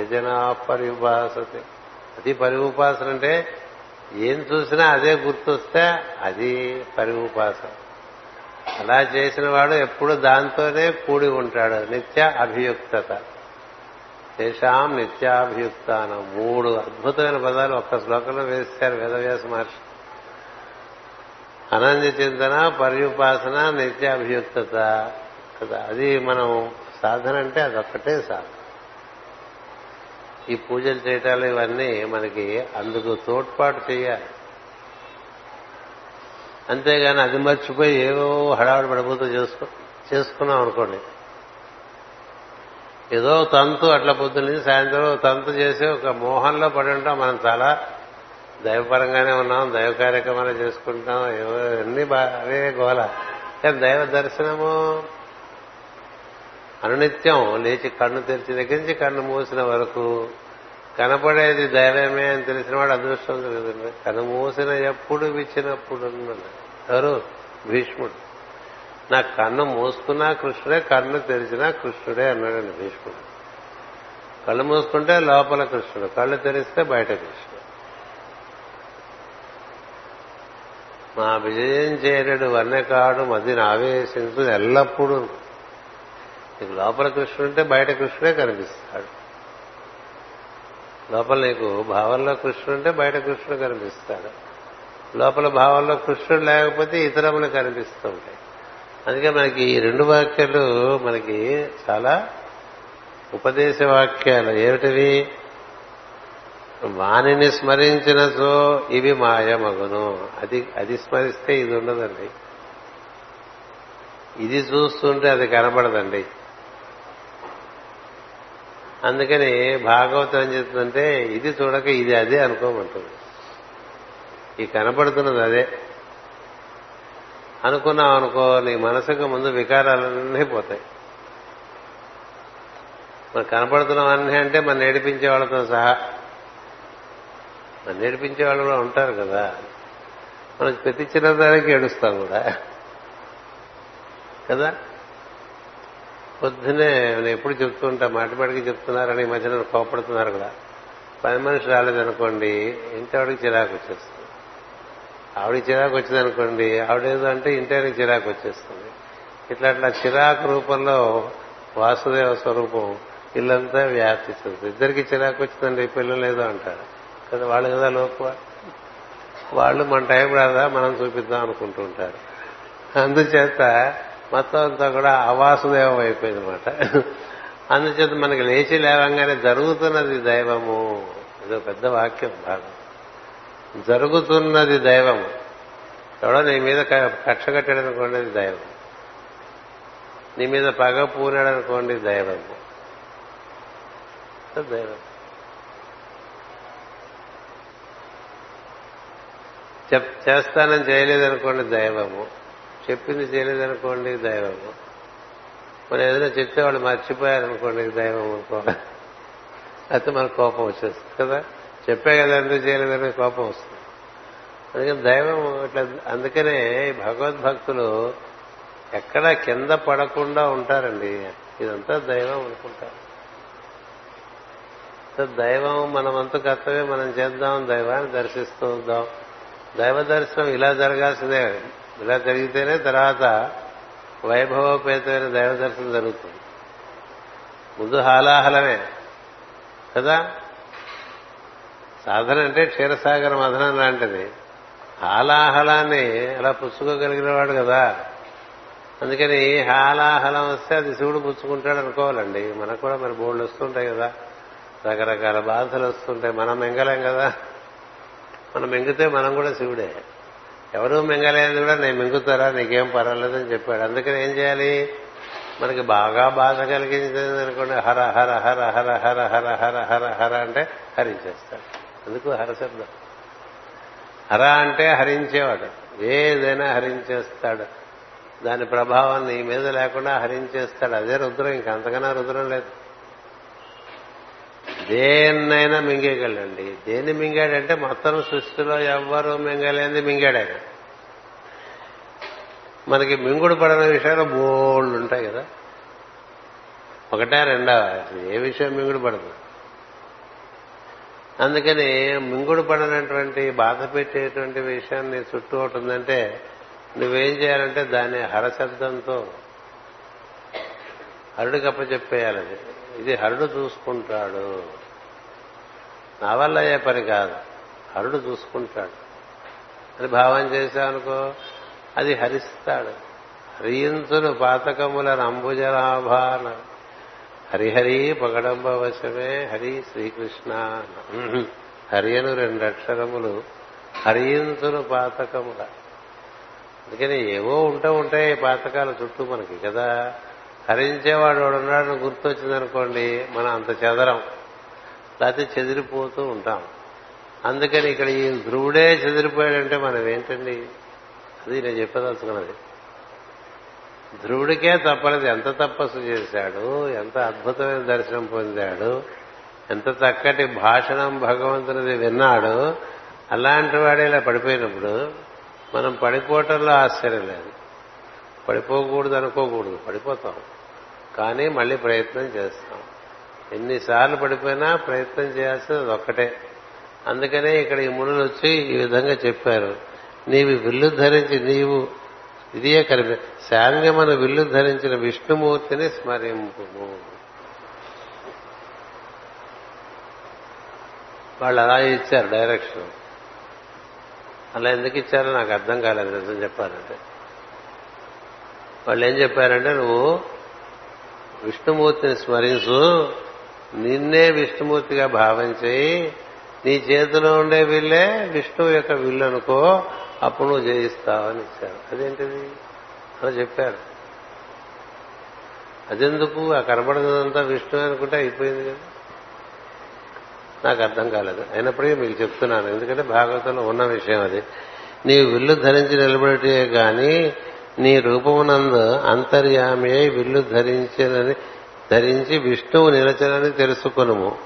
యజనా పరిపాసతే అది పరిఉపాసన అంటే ఏం చూసినా అదే గుర్తొస్తే అది పరిఉపాసన అలా చేసిన వాడు ఎప్పుడు దాంతోనే కూడి ఉంటాడు. నిత్య అభియుక్తత. తేషాం నిత్యాభియుక్తానం. మూడు అద్భుతమైన పదాలు ఒక్క శ్లోకంలో వేశారు వేదవ్యాస మహర్షి. అనంద చింతన పర్యుపాసన నిత్యాభియుక్తత కదా. అది మనం సాధన అంటే అదొక్కటే సాధన. ఈ పూజలు చేయటాలు ఇవన్నీ మనకి అందుకు తోడ్పాటు చేయాలి. అంతేగాని అది మర్చిపోయి ఏవో హడావిడి పడిపోతూ చేసుకో చేసుకున్నాం అనుకోండి. ఏదో తంతు అట్లా పొద్దున్న సాయంత్రం తంతు చేసి ఒక మోహంలో పడి ఉంటాం. మనం చాలా దైవపరంగానే ఉన్నాం దైవ కార్యక్రమాలు చేసుకుంటాం అన్ని అవే గోల. కానీ దైవ దర్శనము? అనునిత్యం లేచి కన్ను తెరిచి దగ్గర నుంచి కన్ను మూసిన వరకు కనపడేది దైవమే అని తెలిసిన వాడు అదృష్టం కదండి. కన్ను మూసిన ఎప్పుడు విచ్చినప్పుడు ఎవరు? భీష్ముడు. నా కన్ను మూసుకున్నా కృష్ణుడే కన్ను తెరిచినా కృష్ణుడే అన్నాడండి భీష్ముడు. కళ్ళు మూసుకుంటే లోపల కృష్ణుడు కళ్ళు తెరిస్తే బయట కృష్ణుడు. మా విజయం చేరడు వన్నెకాడు మదిని ఆవేశించు ఎల్లప్పుడూ. నీకు లోపల కృష్ణుడు ఉంటే బయట కృష్ణుడే కనిపిస్తాడు. లోపల నీకు భావంలో కృష్ణుడు ఉంటే బయట కృష్ణుడు కనిపిస్తాడు. లోపల భావంలో కృష్ణుడు లేకపోతే ఇతరములు కనిపిస్తూ ఉంటాయి. అందుకే మనకి ఈ రెండు వాక్యాలు మనకి చాలా ఉపదేశ వాక్యాలు. ఏమిటివి? వాణిని స్మరించినచో ఇవి మాయమగును అది అది స్మరిస్తే ఇది ఉండదండి. ఇది చూస్తుంటే అది కనబడదండి. అందుకని భాగవతం ఏం చెప్తుందంటే ఇది చూడక ఇది అదే అనుకోమంటుంది. ఈ కనపడుతున్నది అదే. అనుకున్నాం అనుకో నీ మనసుకు ముందు వికారాలన్నీ పోతాయి. మనం కనపడుతున్నాం అన్నీ అంటే మన నేర్పించే వాళ్ళతో సహా. మన నేర్పించే వాళ్ళు కూడా ఉంటారు కదా. మనం ప్రతి చిన్నదానికి ఏడుస్తాం కూడా. కదా? పొద్దునే నేను ఎప్పుడు చెప్తూ ఉంటా మాటిపాటికి చెప్తున్నారని ఈ మధ్యన కోపడుతున్నారు కూడా పని మనిషి రాలేదనుకోండి ఇంటి చిరాకు వచ్చేస్తుంది. ఆవిడకి చిరాకు వచ్చింది అనుకోండి. ఆవిడేదో అంటే ఇంటికి చిరాకు వచ్చేస్తుంది. ఇట్లా అట్లా చిరాకు రూపంలో వాసుదేవ స్వరూపం ఇల్లంతా వ్యాప్తి చెందుతుంది ఇద్దరికి చిరాకు వచ్చిందండి పిల్లలు ఏదో అంటారు. కదా వాళ్ళు కదా లోపు వాళ్ళు మన టైం రాదా మనం చూపిద్దాం అనుకుంటూ ఉంటారు. అందుచేత మొత్తం అంతా కూడా అవాసుదేవం అయిపోయింది అనమాట అందుచేత మనకి లేచి లేవంగానే జరుగుతున్నది దైవము. ఇదో పెద్ద వాక్యం భాగం. జరుగుతున్నది దైవం. ఎవడో నీ మీద కక్ష కట్టాడు అనుకోండి అది దైవం. నీ మీద పగ పూనాడు అనుకోండి దైవము దైవం. చేస్తానని చేయలేదనుకోండి దైవము. చెప్పింది చేయలేదనుకోండి దైవము. మనం ఏదైనా చెప్తే వాళ్ళు మర్చిపోయారనుకోండి దైవం అనుకో. అయితే మనకు కోపం వచ్చేస్తుంది కదా. చెప్పే కదా ఎందుకు చేయలేదని కోపం వస్తుంది. అందుకని దైవం ఇట్లా అందుకనే భగవద్భక్తులు ఎక్కడ కింద పడకుండా ఉంటారండి. ఇదంతా దైవం అనుకుంటారు. దైవం మన వంతు కర్తవ్యం మనం చేద్దాం దైవాన్ని దర్శిస్తూ ఉందాం దైవ దర్శనం ఇలా జరగాల్సిందే. ఇలా జరిగితేనే తర్వాత వైభవోపేతమైన దైవ దర్శనం జరుగుతుంది. ముందు హాలాహలమే. కదా? సాధన అంటే క్షీరసాగర మధనం లాంటిది. హాలాహలాన్ని అలా పుచ్చుకోగలిగిన వాడు కదా. అందుకని హాలాహలం వస్తే అది శివుడు పుచ్చుకుంటాడు అనుకోవాలండి. మనకు కూడా మరి బోర్డు వస్తుంటాయి కదా. రకరకాల బాధలు వస్తుంటాయి. మనం మెంగలేం కదా. మనం మింగితే మనం కూడా శివుడే. ఎవరూ మింగలేదు కూడా నేను మింగుతారా? నీకేం పర్వాలేదని చెప్పాడు. అందుకని ఏం చేయాలి? మనకి బాగా బాధ కలిగించింది అనుకోండి. హర హర హర హర హర హర హర హర హర అంటే హరించేస్తాడు. అందుకు హరశబ్దం హర అంటే హరించేవాడు. ఏదైనా హరించేస్తాడు. దాని ప్రభావం నీ మీద లేకుండా హరించేస్తాడు. అదే రుద్రం ఇంకంతకన్నా రుద్రం లేదు. దేన్నైనా మింగేయగలండి. దేన్ని మింగాడంటే మొత్తం సృష్టిలో ఎవ్వరూ మింగలేని మింగాడు మనకి మింగుడు పడిన విషయాలు బోళ్ళు ఉంటాయి కదా. ఒకటే రెండా? ఏ విషయం మింగుడు పడదు? అందుకని మింగుడు పడినటువంటి బాధ పెట్టేటువంటి విషయం నీ చుట్టూ ఒకటి ఉందంటే నువ్వేం చేయాలంటే దాన్ని హరశబ్దంతో హరుడికి అప్పచెప్పేయాలది ఇది హరుడు చూసుకుంటాడు. నా వల్ల అయ్యే పని కాదు. హరుడు చూసుకుంటాడు. అని భావం చేశానుకో అది హరిస్తాడు. హరియించును పాతకముల నంబుజరాభాన హరిహరి పగడంబ వశమే హరి శ్రీకృష్ణ. హరి అను రెండు అక్షరములు హరియించును పాతకముల అందుకని ఏవో ఉంటూ ఉంటాయి పాతకాల చుట్టూ మనకి కదా. హరించేవాడు వాడు ఉన్నాడని గుర్తొచ్చిందనుకోండి మనం అంత చెదరం. లేకపోతే చెదిరిపోతూ ఉంటాం. అందుకని ఇక్కడ ఈ ధ్రువుడే చెదిరిపోయాడంటే మనం ఏంటండి అది నేను చెప్పదలుచుకున్నది. ధ్రువుడికే తప్పలేదు. ఎంత తపస్సు చేశాడు? ఎంత అద్భుతమైన దర్శనం పొందాడు? ఎంత చక్కటి భాషణం భగవంతునిది విన్నాడు? అలాంటి వాడే ఇలా పడిపోయినప్పుడు మనం పడిపోవటంలో ఆశ్చర్యం లేదు. పడిపోకూడదు అనుకోకూడదు. పడిపోతాం. కానీ మళ్ళీ ప్రయత్నం చేస్తాం. ఎన్నిసార్లు పడిపోయినా ప్రయత్నం చేయాల్సింది ఒక్కటే. అందుకనే ఇక్కడ ఈ మునులు వచ్చి ఈ విధంగా చెప్పారు. నీవి విల్లు ధరించి నీవు ఇదియే కలిపి శాంగమను విల్లు ధరించిన విష్ణుమూర్తిని స్మరింపు వాళ్ళు అలా ఇచ్చారు డైరెక్షన్. అలా ఎందుకు ఇచ్చారో నాకు అర్థం కాలేదు నిజం చెప్పాలంటే. వాళ్ళు ఏం చెప్పారంటే నువ్వు విష్ణుమూర్తిని స్మరించు నిన్నే విష్ణుమూర్తిగా భావించి నీ చేతిలో ఉండే విల్లే విష్ణువు యొక్క విల్లు అనుకో అప్పుడు నువ్వు చేయిస్తావని ఇచ్చారు. అదేంటిది? అలా చెప్పారు. అదెందుకు? ఆ కనబడదంతా విష్ణు అనుకుంటే అయిపోయింది కదా. నాకు అర్థం కాలేదు. అయినప్పటికీ మీకు చెప్తున్నాను. ఎందుకంటే భాగవతంలో ఉన్న విషయం అది. నీ విల్లు ధరించి నిలబడితే గాని నీ రూపమునందు అంతర్యామి అయి విల్లు ధరించనని ధరించి విష్ణువు నిలచనని తెలుసుకొనుము.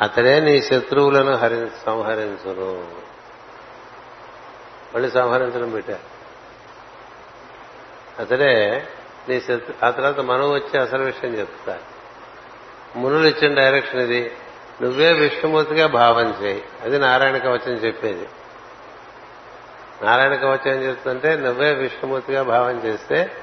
అతడే నీ శత్రువులను హరి సంహరించును. మళ్ళీ సంహరించడం పెట్టారు అతడే నీ శత్రు ఆ తర్వాత మనం వచ్చి అసలు విషయం చెప్తారు మునులు ఇచ్చిన డైరెక్షన్ ఇది. నువ్వే విష్ణుమూర్తిగా భావం చేయి. అది నారాయణ కవచం చెప్పేది. నారాయణ కవచం ఏం చెప్తుంటే నువ్వే విష్ణుమూర్తిగా భావం చేస్తే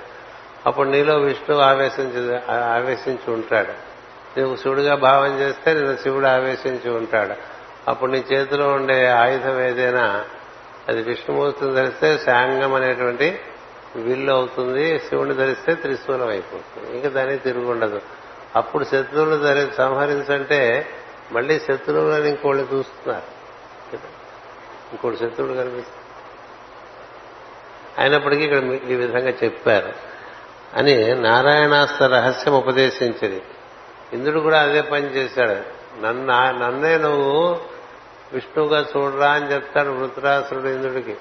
అప్పుడు నీలో విష్ణువు ఆవేశించి ఆవేశించి ఉంటాడు. నువ్వు శివుడిగా భావం చేస్తే నేను శివుడు ఆవేశించి ఉంటాడు. అప్పుడు నీ చేతిలో ఉండే ఆయుధం ఏదైనా అది విష్ణుమూర్తిని ధరిస్తే శాంగం అనేటువంటి విల్లు అవుతుంది శివుని ధరిస్తే త్రిశూలం అయిపోతుంది. ఇంకా దానికి తిరుగుండదు అప్పుడు శత్రువులు ధరి సంహరించంటే మళ్ళీ శత్రువులను ఇంకోళ్ళు చూస్తున్నారు. ఇంకోటి శత్రువులు కనిపిస్తుంది అయినప్పటికీ ఇక్కడ ఈ విధంగా చెప్పారు. అని నారాయణాస్త్ర రహస్యం ఉపదేశించింది. ఇంద్రుడు కూడా అదే పని చేశాడు. నన్ను నన్నే నువ్వు విష్ణువుగా చూడరా అని చెప్తాడు వృత్రాసురుడు ఇంద్రుడికి.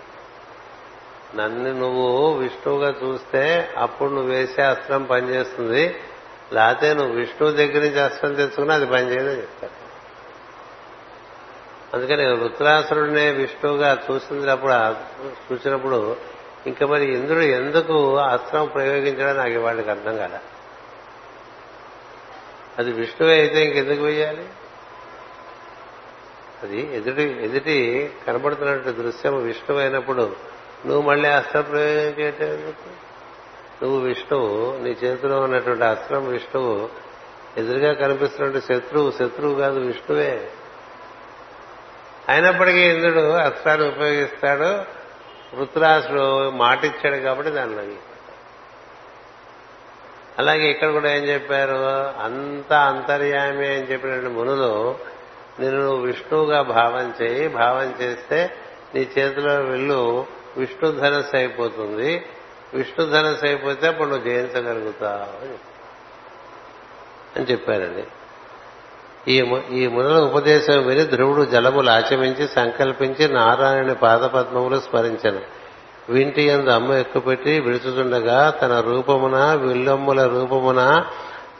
నన్ను నువ్వు విష్ణువుగా చూస్తే అప్పుడు నువ్వు వేసే అస్త్రం పనిచేస్తుంది. లేకపోతే నువ్వు విష్ణువు దగ్గర నుంచి అస్త్రం తెచ్చుకున్నా అది పనిచేయదని చెప్తాడు. అందుకని వృత్రాసురుడినే విష్ణువుగా చూసినప్పుడు చూసినప్పుడు ఇంకా మరి ఇంద్రుడు ఎందుకు అస్త్రం ప్రయోగించడం నాకు ఇవాళకి అర్థం కదా అది విష్ణువే అయితే ఇంకెందుకు వేయాలి అది ఎదుటి ఎదుటి కనబడుతున్నట్టు దృశ్యం విష్ణువు అయినప్పుడు నువ్వు మళ్ళీ అస్త్ర ప్రయోగం చేయటం నువ్వు విష్ణువు నీ చేతిలో ఉన్నటువంటి అస్త్రం విష్ణువు ఎదురుగా కనిపిస్తున్నటువంటి శత్రువు శత్రువు కాదు విష్ణువే. అయినప్పటికీ ఇంద్రుడు అస్త్రాన్ని ఉపయోగిస్తాడు వృత్రాసుడు మాటిచ్చాడు కాబట్టి దానిలో అలాగే ఇక్కడ కూడా ఏం చెప్పారు? అంత అంతర్యామి అని చెప్పినటువంటి మునులు నేను విష్ణువుగా భావం చేయి. భావం చేస్తే నీ చేతిలో వెళ్ళు. విష్ణు ధనస్సు అయిపోతుంది. విష్ణు ధనస్సు అయిపోతే అప్పుడు నువ్వు జయించగలుగుతావు అని చెప్పారండి. ఈ ఈ మునుల ఉపదేశం విని ధ్రువుడు జలములు ఆచమించి సంకల్పించి నారాయణుని పాదపద్మములు స్మరించను. వింటి ఎందు అమ్మ ఎక్కుపెట్టి విడుచుతుండగా తన రూపమున విల్లమ్ముల రూపమున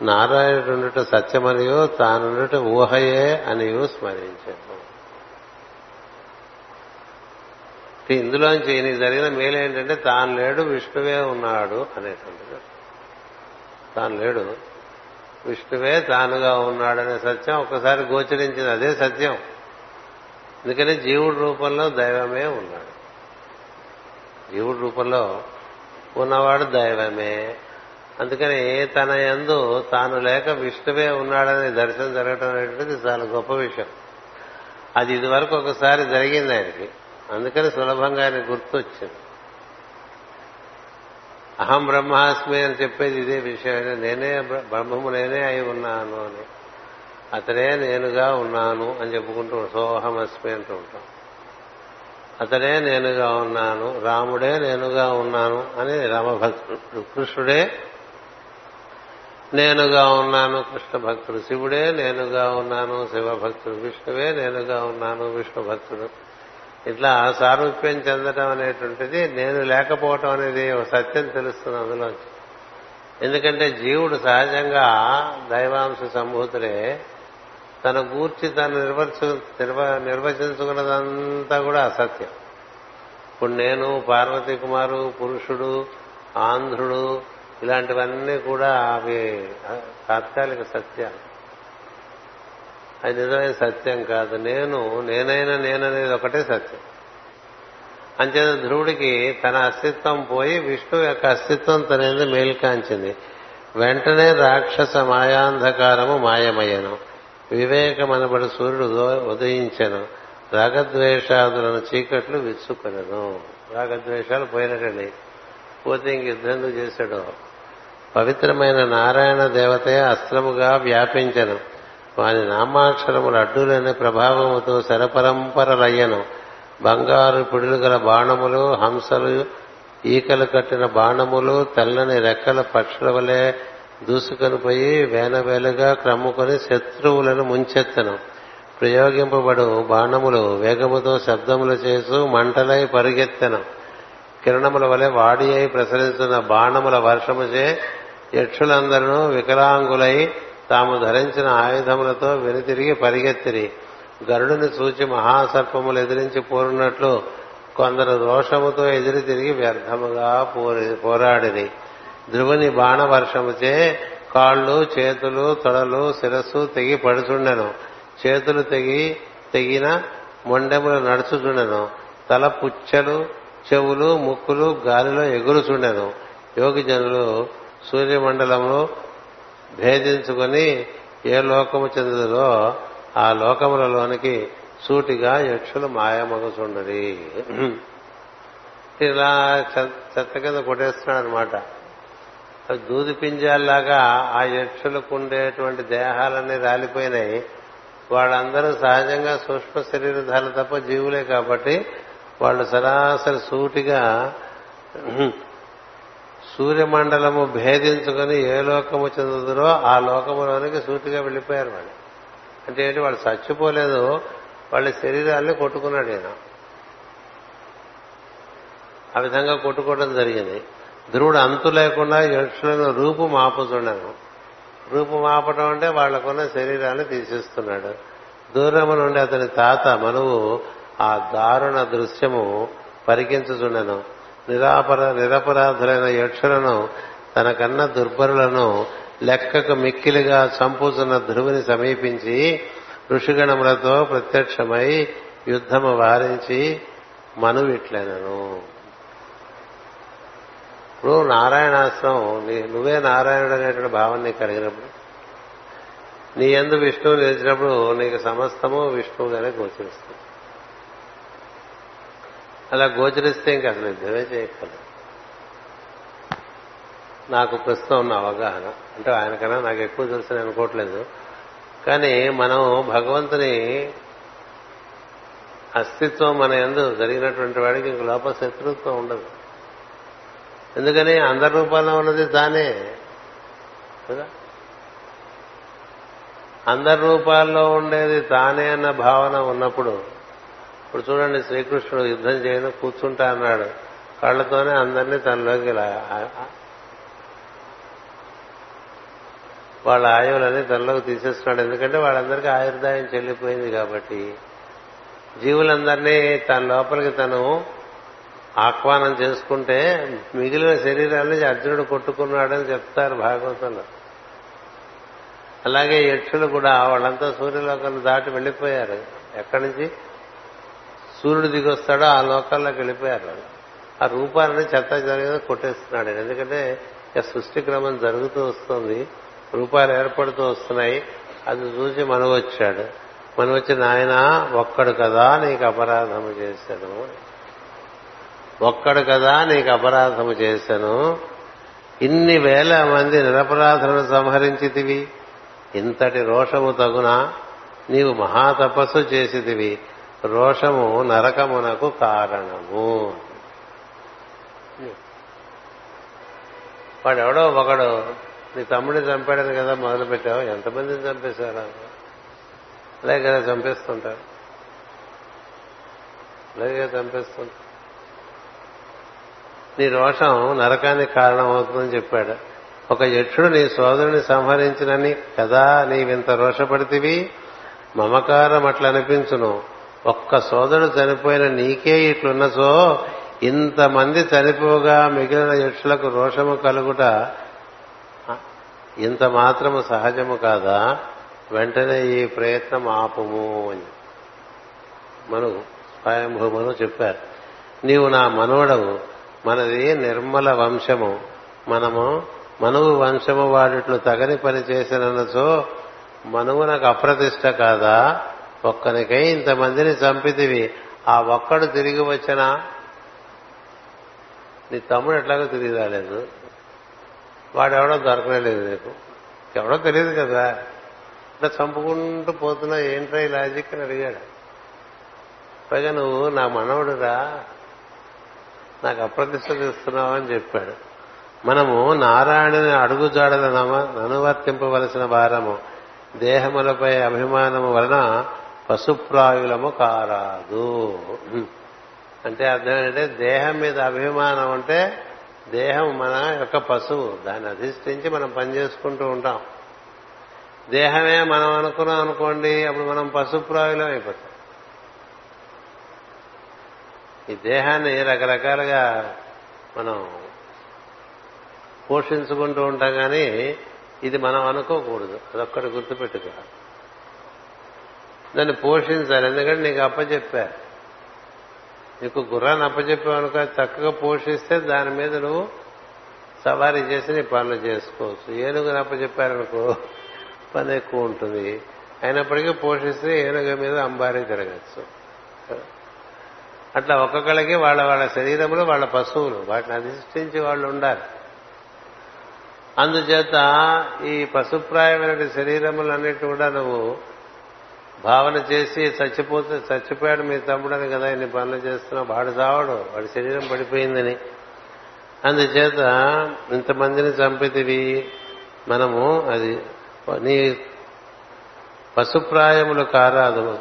నారాయణుడుట సత్యమనియో తానుండుట ఊహయే అనియో స్మరించాను. ఇందులోంచి నీకు జరిగిన మేలు ఏంటంటే తాను లేడు విష్ణువే ఉన్నాడు అనేటువంటిది తాను లేడు విష్ణువే తానుగా ఉన్నాడనే సత్యం ఒక్కసారి గోచరించింది అదే సత్యం. ఎందుకని? జీవుడి రూపంలో దైవమే ఉన్నాడు. జీవుడి రూపంలో ఉన్నవాడు దైవమే. అందుకని తన యందు తాను లేక విష్ణువే ఉన్నాడనే దర్శనం జరగటం అనేటువంటిది చాలా గొప్ప విషయం. అది ఇదివరకు ఒకసారి జరిగింది ఆయనకి. అందుకని సులభంగా ఆయన గుర్తొచ్చింది. అహం బ్రహ్మాస్మి అని చెప్పేది ఇదే విషయం నేనే బ్రహ్మము నేనే అయి ఉన్నాను అని. అతనే నేనుగా ఉన్నాను అని చెప్పుకుంటూ సోహమస్మి అంటూ ఉంటాం. అతనే నేనుగా ఉన్నాను రాముడే నేనుగా ఉన్నాను అని రామభక్తుడు కృష్ణుడే నేనుగా ఉన్నాను కృష్ణ భక్తుడు శివుడే నేనుగా ఉన్నాను శివభక్తుడు విష్ణువే నేనుగా ఉన్నాను విష్ణు భక్తుడు. ఇట్లా సారూప్యం చెందటం అనేటువంటిది నేను లేకపోవటం అనేది ఒక సత్యం తెలుస్తుంది అందులోంచి. ఎందుకంటే జీవుడు సహజంగా దైవాంశ సంభూతుడే. తన గూర్చి తను నిర్వచ నిర్వచించుకున్నదంతా కూడా అసత్యం. ఇప్పుడు నేను పార్వతీ కుమారు పురుషుడు ఆంధ్రుడు ఇలాంటివన్నీ కూడా అవి తాత్కాలిక సత్యాలు. అది నిజమైన సత్యం కాదు. నేను నేనైనా నేననేది ఒకటే సత్యం. అంచేత ధ్రువుడికి తన అస్తిత్వం పోయి విష్ణువు యొక్క అస్తిత్వం తనేది మేల్కాంచింది. వెంటనే రాక్షస మాయాంధకారము మాయమయ్యను. వివేకమనబడి సూర్యుడు ఉదయించను. రాగద్వేషాదులను చీకట్లు విచ్చుకొనను. రాగద్వేషాలు పోయినట్టండి. పోతే ఇంక యుద్ధం చేశాడు? పవిత్రమైన నారాయణ దేవతే అస్త్రముగా వ్యాపించను. వాని నామాక్షరములు అడ్డులేని ప్రభావముతో శరపరంపరలయ్యను. బంగారు పిడులు గల బాణములు హంసలు ఈకలు కట్టిన బాణములు తెల్లని రెక్కల పక్షుల వలె దూసుకొని పోయి వేలవేలుగా క్రమ్ముకొని శత్రువులను ముంచెత్తను. ప్రయోగింపబడు బాణములు వేగముతో శబ్దములు చేస్తూ మంటలై పరిగెత్తెను. కిరణముల వలె వాడి అయి ప్రసరిస్తున్న బాణముల వర్షముచే యక్షులందరూ వికలాంగులై తాము ధరించిన ఆయుధములతో వెనుతిరిగి పరిగెత్తిరి. గరుడుని చూచి మహాసర్పములు ఎదిరించి పోరున్నట్లు కొందరు రోషముతో ఎదిరి తిరిగి వ్యర్థముగా పోరాడిరి. ధ్రువుని బాణవర్షముచే కాళ్ళు చేతులు తొడలు శిరస్సు తెగి పడుచుండెను. చేతులు తెగి తెగిన మొండెములు నడుచుచుండెను. తల పుచ్చలు చెవులు ముక్కులు గాలిలో ఎగురుచుండెను. యోగి జనులు సూర్యమండలమును భేదించుకొని ఏ లోకము చెందుదో ఆ లోకములలోనికి సూటిగా యక్షులు మాయమగుచుండరి. ఇలా చెత్త కింద కొట్టేస్తున్నాడు అనమాట దూది పింజాల్లాగా ఆ యక్షులకు ఉండేటువంటి దేహాలన్నీ రాలిపోయినాయి. వాళ్ళందరూ సహజంగా సూక్ష్మ శరీరధారులు తప్ప జీవులే కాబట్టి వాళ్ళు సరాసరి సూటిగా సూర్యమండలము భేదించుకొని ఏ లోకము చెందుతుందో ఆ లోకములోనికి సూటిగా వెళ్ళిపోయారు వాళ్ళు. అంటే ఏంటి? వాళ్ళు చచ్చిపోలేదు. వాళ్ళ శరీరాన్ని కొట్టుకున్నాడు ఈయన. ఆ విధంగా కొట్టుకోవడం జరిగింది. ధ్రువుడు అంతు లేకుండా యక్షులను రూపు మాపుతున్నాను రూపు మాపటం అంటే వాళ్ళకున్న శరీరాన్ని తీసేస్తున్నాడు. దూరము నుండి అతని తాత మనువు ఆ దారుణ దృశ్యము పరికించుచుండెను. నిరాపర నిరపరాధులైన యక్షులను తనకన్న దుర్బరులను లెక్కకు మిక్కిలిగా చంపుతున్న ధ్రువుని సమీపించి ఋషిగణములతో ప్రత్యక్షమై యుద్ధము వారించి మనువిట్లెనను. ఇప్పుడు నారాయణాశ్రమం నువ్వే నారాయణుడు అనేటువంటి భావన నీకు కలిగినప్పుడు నీ ఎందు విష్ణువు నిలిచినప్పుడు నీకు సమస్తము విష్ణువుగానే గోచరిస్తుంది. అలా గోచరిస్తే ఇంక అసలు యుద్ధమే చేయగలదు నాకు ప్రస్తుతం ఉన్న అవగాహన అంటే ఆయనకన్నా నాకు ఎక్కువ తెలుసు అనుకోవట్లేదు. కానీ మనం భగవంతుని అస్తిత్వం మన ఎందు జరిగినటువంటి వాడికి ఇంక లోపల శత్రుత్వం ఉండదు. ఎందుకని అందరి రూపాల్లో ఉన్నది తానే కదా? అందరి రూపాల్లో ఉండేది తానే అన్న భావన ఉన్నప్పుడు ఇప్పుడు చూడండి శ్రీకృష్ణుడు యుద్ధం చేయను కూర్చుంటా అన్నాడు. కళ్ళతోనే అందరినీ తనలోకి ఇలా వాళ్ళ ఆయువులన్నీ తనలోకి తీసేస్తున్నాడు ఎందుకంటే వాళ్ళందరికీ ఆయుర్దాయం చెల్లిపోయింది కాబట్టి. జీవులందరినీ తన లోపలికి తను ఆహ్వానం చేసుకుంటే మిగిలిన శరీరాన్ని అర్జునుడు కొట్టుకున్నాడని చెప్తారు భాగవతంలో. అలాగే యక్షులు కూడా వాళ్ళంతా సూర్యలోకాన్ని దాటి వెళ్ళిపోయారు. ఎక్కడి నుంచి? సూర్యుడు దిగొస్తాడో ఆ లోకాల్లోకి వెళ్ళిపోయారు ఆ రూపాలని చెత్త జరిగేది కొట్టేస్తున్నాడు. ఎందుకంటే సృష్టి క్రమం జరుగుతూ వస్తుంది రూపాలు ఏర్పడుతూ వస్తున్నాయి. అది చూసి మనవు వచ్చాడు. మనం వచ్చి నాయన ఒక్కడు కదా నీకు అపరాధము చేశాను. ఒక్కడు కదా నీకు అపరాధము చేశాను. ఇన్ని వేల మంది నిరపరాధులను సంహరించితివి. ఇంతటి రోషము తగున. నీవు మహాతపస్సు చేసితివి. రోషము నరకమునకు కారణము. వాడెవడో ఒకడు నీ తమ్ముడిని చంపాడని కదా మొదలు పెట్టావు? ఎంతమందిని చంపేశారా? అలాగే కదా చంపేస్తుంటారు. అలాగే చంపేస్తుంటారు. నీ రోషం నరకానికి కారణమవుతుందని చెప్పాడు. ఒక యక్షుడు నీ సోదరుని సంహరించినని కదా నీవింత రోషపడితివి? మమకారం అట్లా అనిపించును ఒక్క సోదరుడు చనిపోయిన నీకే ఇట్లున్నసో ఇంతమంది చనిపోగా మిగిలిన యక్షులకు రోషము కలుగుట ఇంత మాత్రము సహజము కాదా? వెంటనే ఈ ప్రయత్నం ఆపము అని. మను స్వయంభూమను చెప్పారు. నీవు నా మనవడవు మనది నిర్మల వంశము. మనము మనువు వంశము వాడిట్లు తగని పని చేసినచో మనువు నాకు అప్రతిష్ట కాదా? ఒక్కనికై ఇంతమందిని చంపితివి. ఆ ఒక్కడు తిరిగి వచ్చినా నీ తమ్ముడు ఎట్లాగో తిరిగి రాలేదు. వాడెవడో దొరకలేదు నీకు. ఎవడో తెలియదు కదా. ఇట్లా చంపుకుంటూ పోతున్నా ఏంట్రా ఈ లాజిక్ అని అడిగాడు. పైగా నువ్వు నా మనవడురా. నాకు అప్రతిష్ట ఇస్తున్నావు అని చెప్పాడు. మనము నారాయణుని అడుగుజాడలను అనువర్తింపవలసిన భారము. దేహములపై అభిమానము వలన పశుప్రాయులము కారాదు. అంటే అర్థం ఏంటంటే దేహం మీద అభిమానం అంటే దేహం మన యొక్క పశువు. దాన్ని అధిష్ఠించి మనం పనిచేసుకుంటూ ఉంటాం. దేహమే మనం అనుకున్నాం అనుకోండి అప్పుడు మనం పశుప్రాయులం అయిపోతాం. ఈ దేహాన్ని రకరకాలుగా మనం పోషించుకుంటూ ఉంటాం కానీ ఇది మనం అనుకోకూడదు. అదొక్కటి గుర్తుపెట్టుకో దాన్ని పోషించాలి. ఎందుకంటే నీకు అప్పచెప్పారు నీకు గుర్రాన్ని అప్పచెప్పావు అనుకో చక్కగా పోషిస్తే దాని మీద నువ్వు సవారీ చేసి నీ పనులు చేసుకోవచ్చు. ఏనుగుని అప్పచెప్పారనుకో పని ఎక్కువ ఉంటుంది. అయినప్పటికీ పోషిస్తే ఏనుగు మీద అంబారీ తిరగచ్చు. అట్లా ఒక్కొక్కళ్ళకి వాళ్ళ వాళ్ళ శరీరంలో వాళ్ళ పశువులు వాటిని అధిష్ఠించి వాళ్ళు ఉండాలి. అందుచేత ఈ పశుప్రాయమైన శరీరములన్నిటి కూడా నువ్వు భావన చేసి చచ్చిపోతే చచ్చిపోయాడు మీ తమ్ముడని కదా ఇన్ని పనులు చేస్తున్నావు వాడు చావడు వాడి శరీరం పడిపోయిందని. అందుచేత ఇంతమందిని చంపితివి. మనము అది నీ పశుప్రాయములు కారాదు.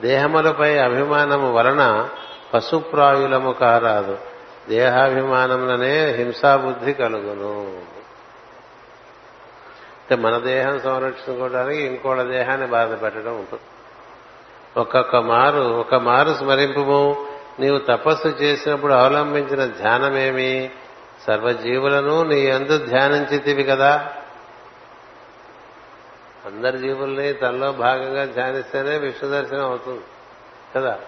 దేహములపై అభిమానము వలన పశుప్రాయులము కారాదు. దేహాభిమానములనే హింసాబుద్ధి కలుగును. అంటే మన దేహం సంరక్షించుకోవడానికి ఇంకోళ్ళ దేహాన్ని బాధ పెట్టడం ఉంటుంది. ఒక్కొక్క మారు ఒక మారు స్మరింపు నీవు తపస్సు చేసినప్పుడు అవలంబించిన ధ్యానమేమి? సర్వజీవులను నీ ఎందు ధ్యానించితివి కదా. అందరి జీవుల్ని తనలో భాగంగా ధ్యానిస్తేనే విష్ణు దర్శనం అవుతుంది కదా.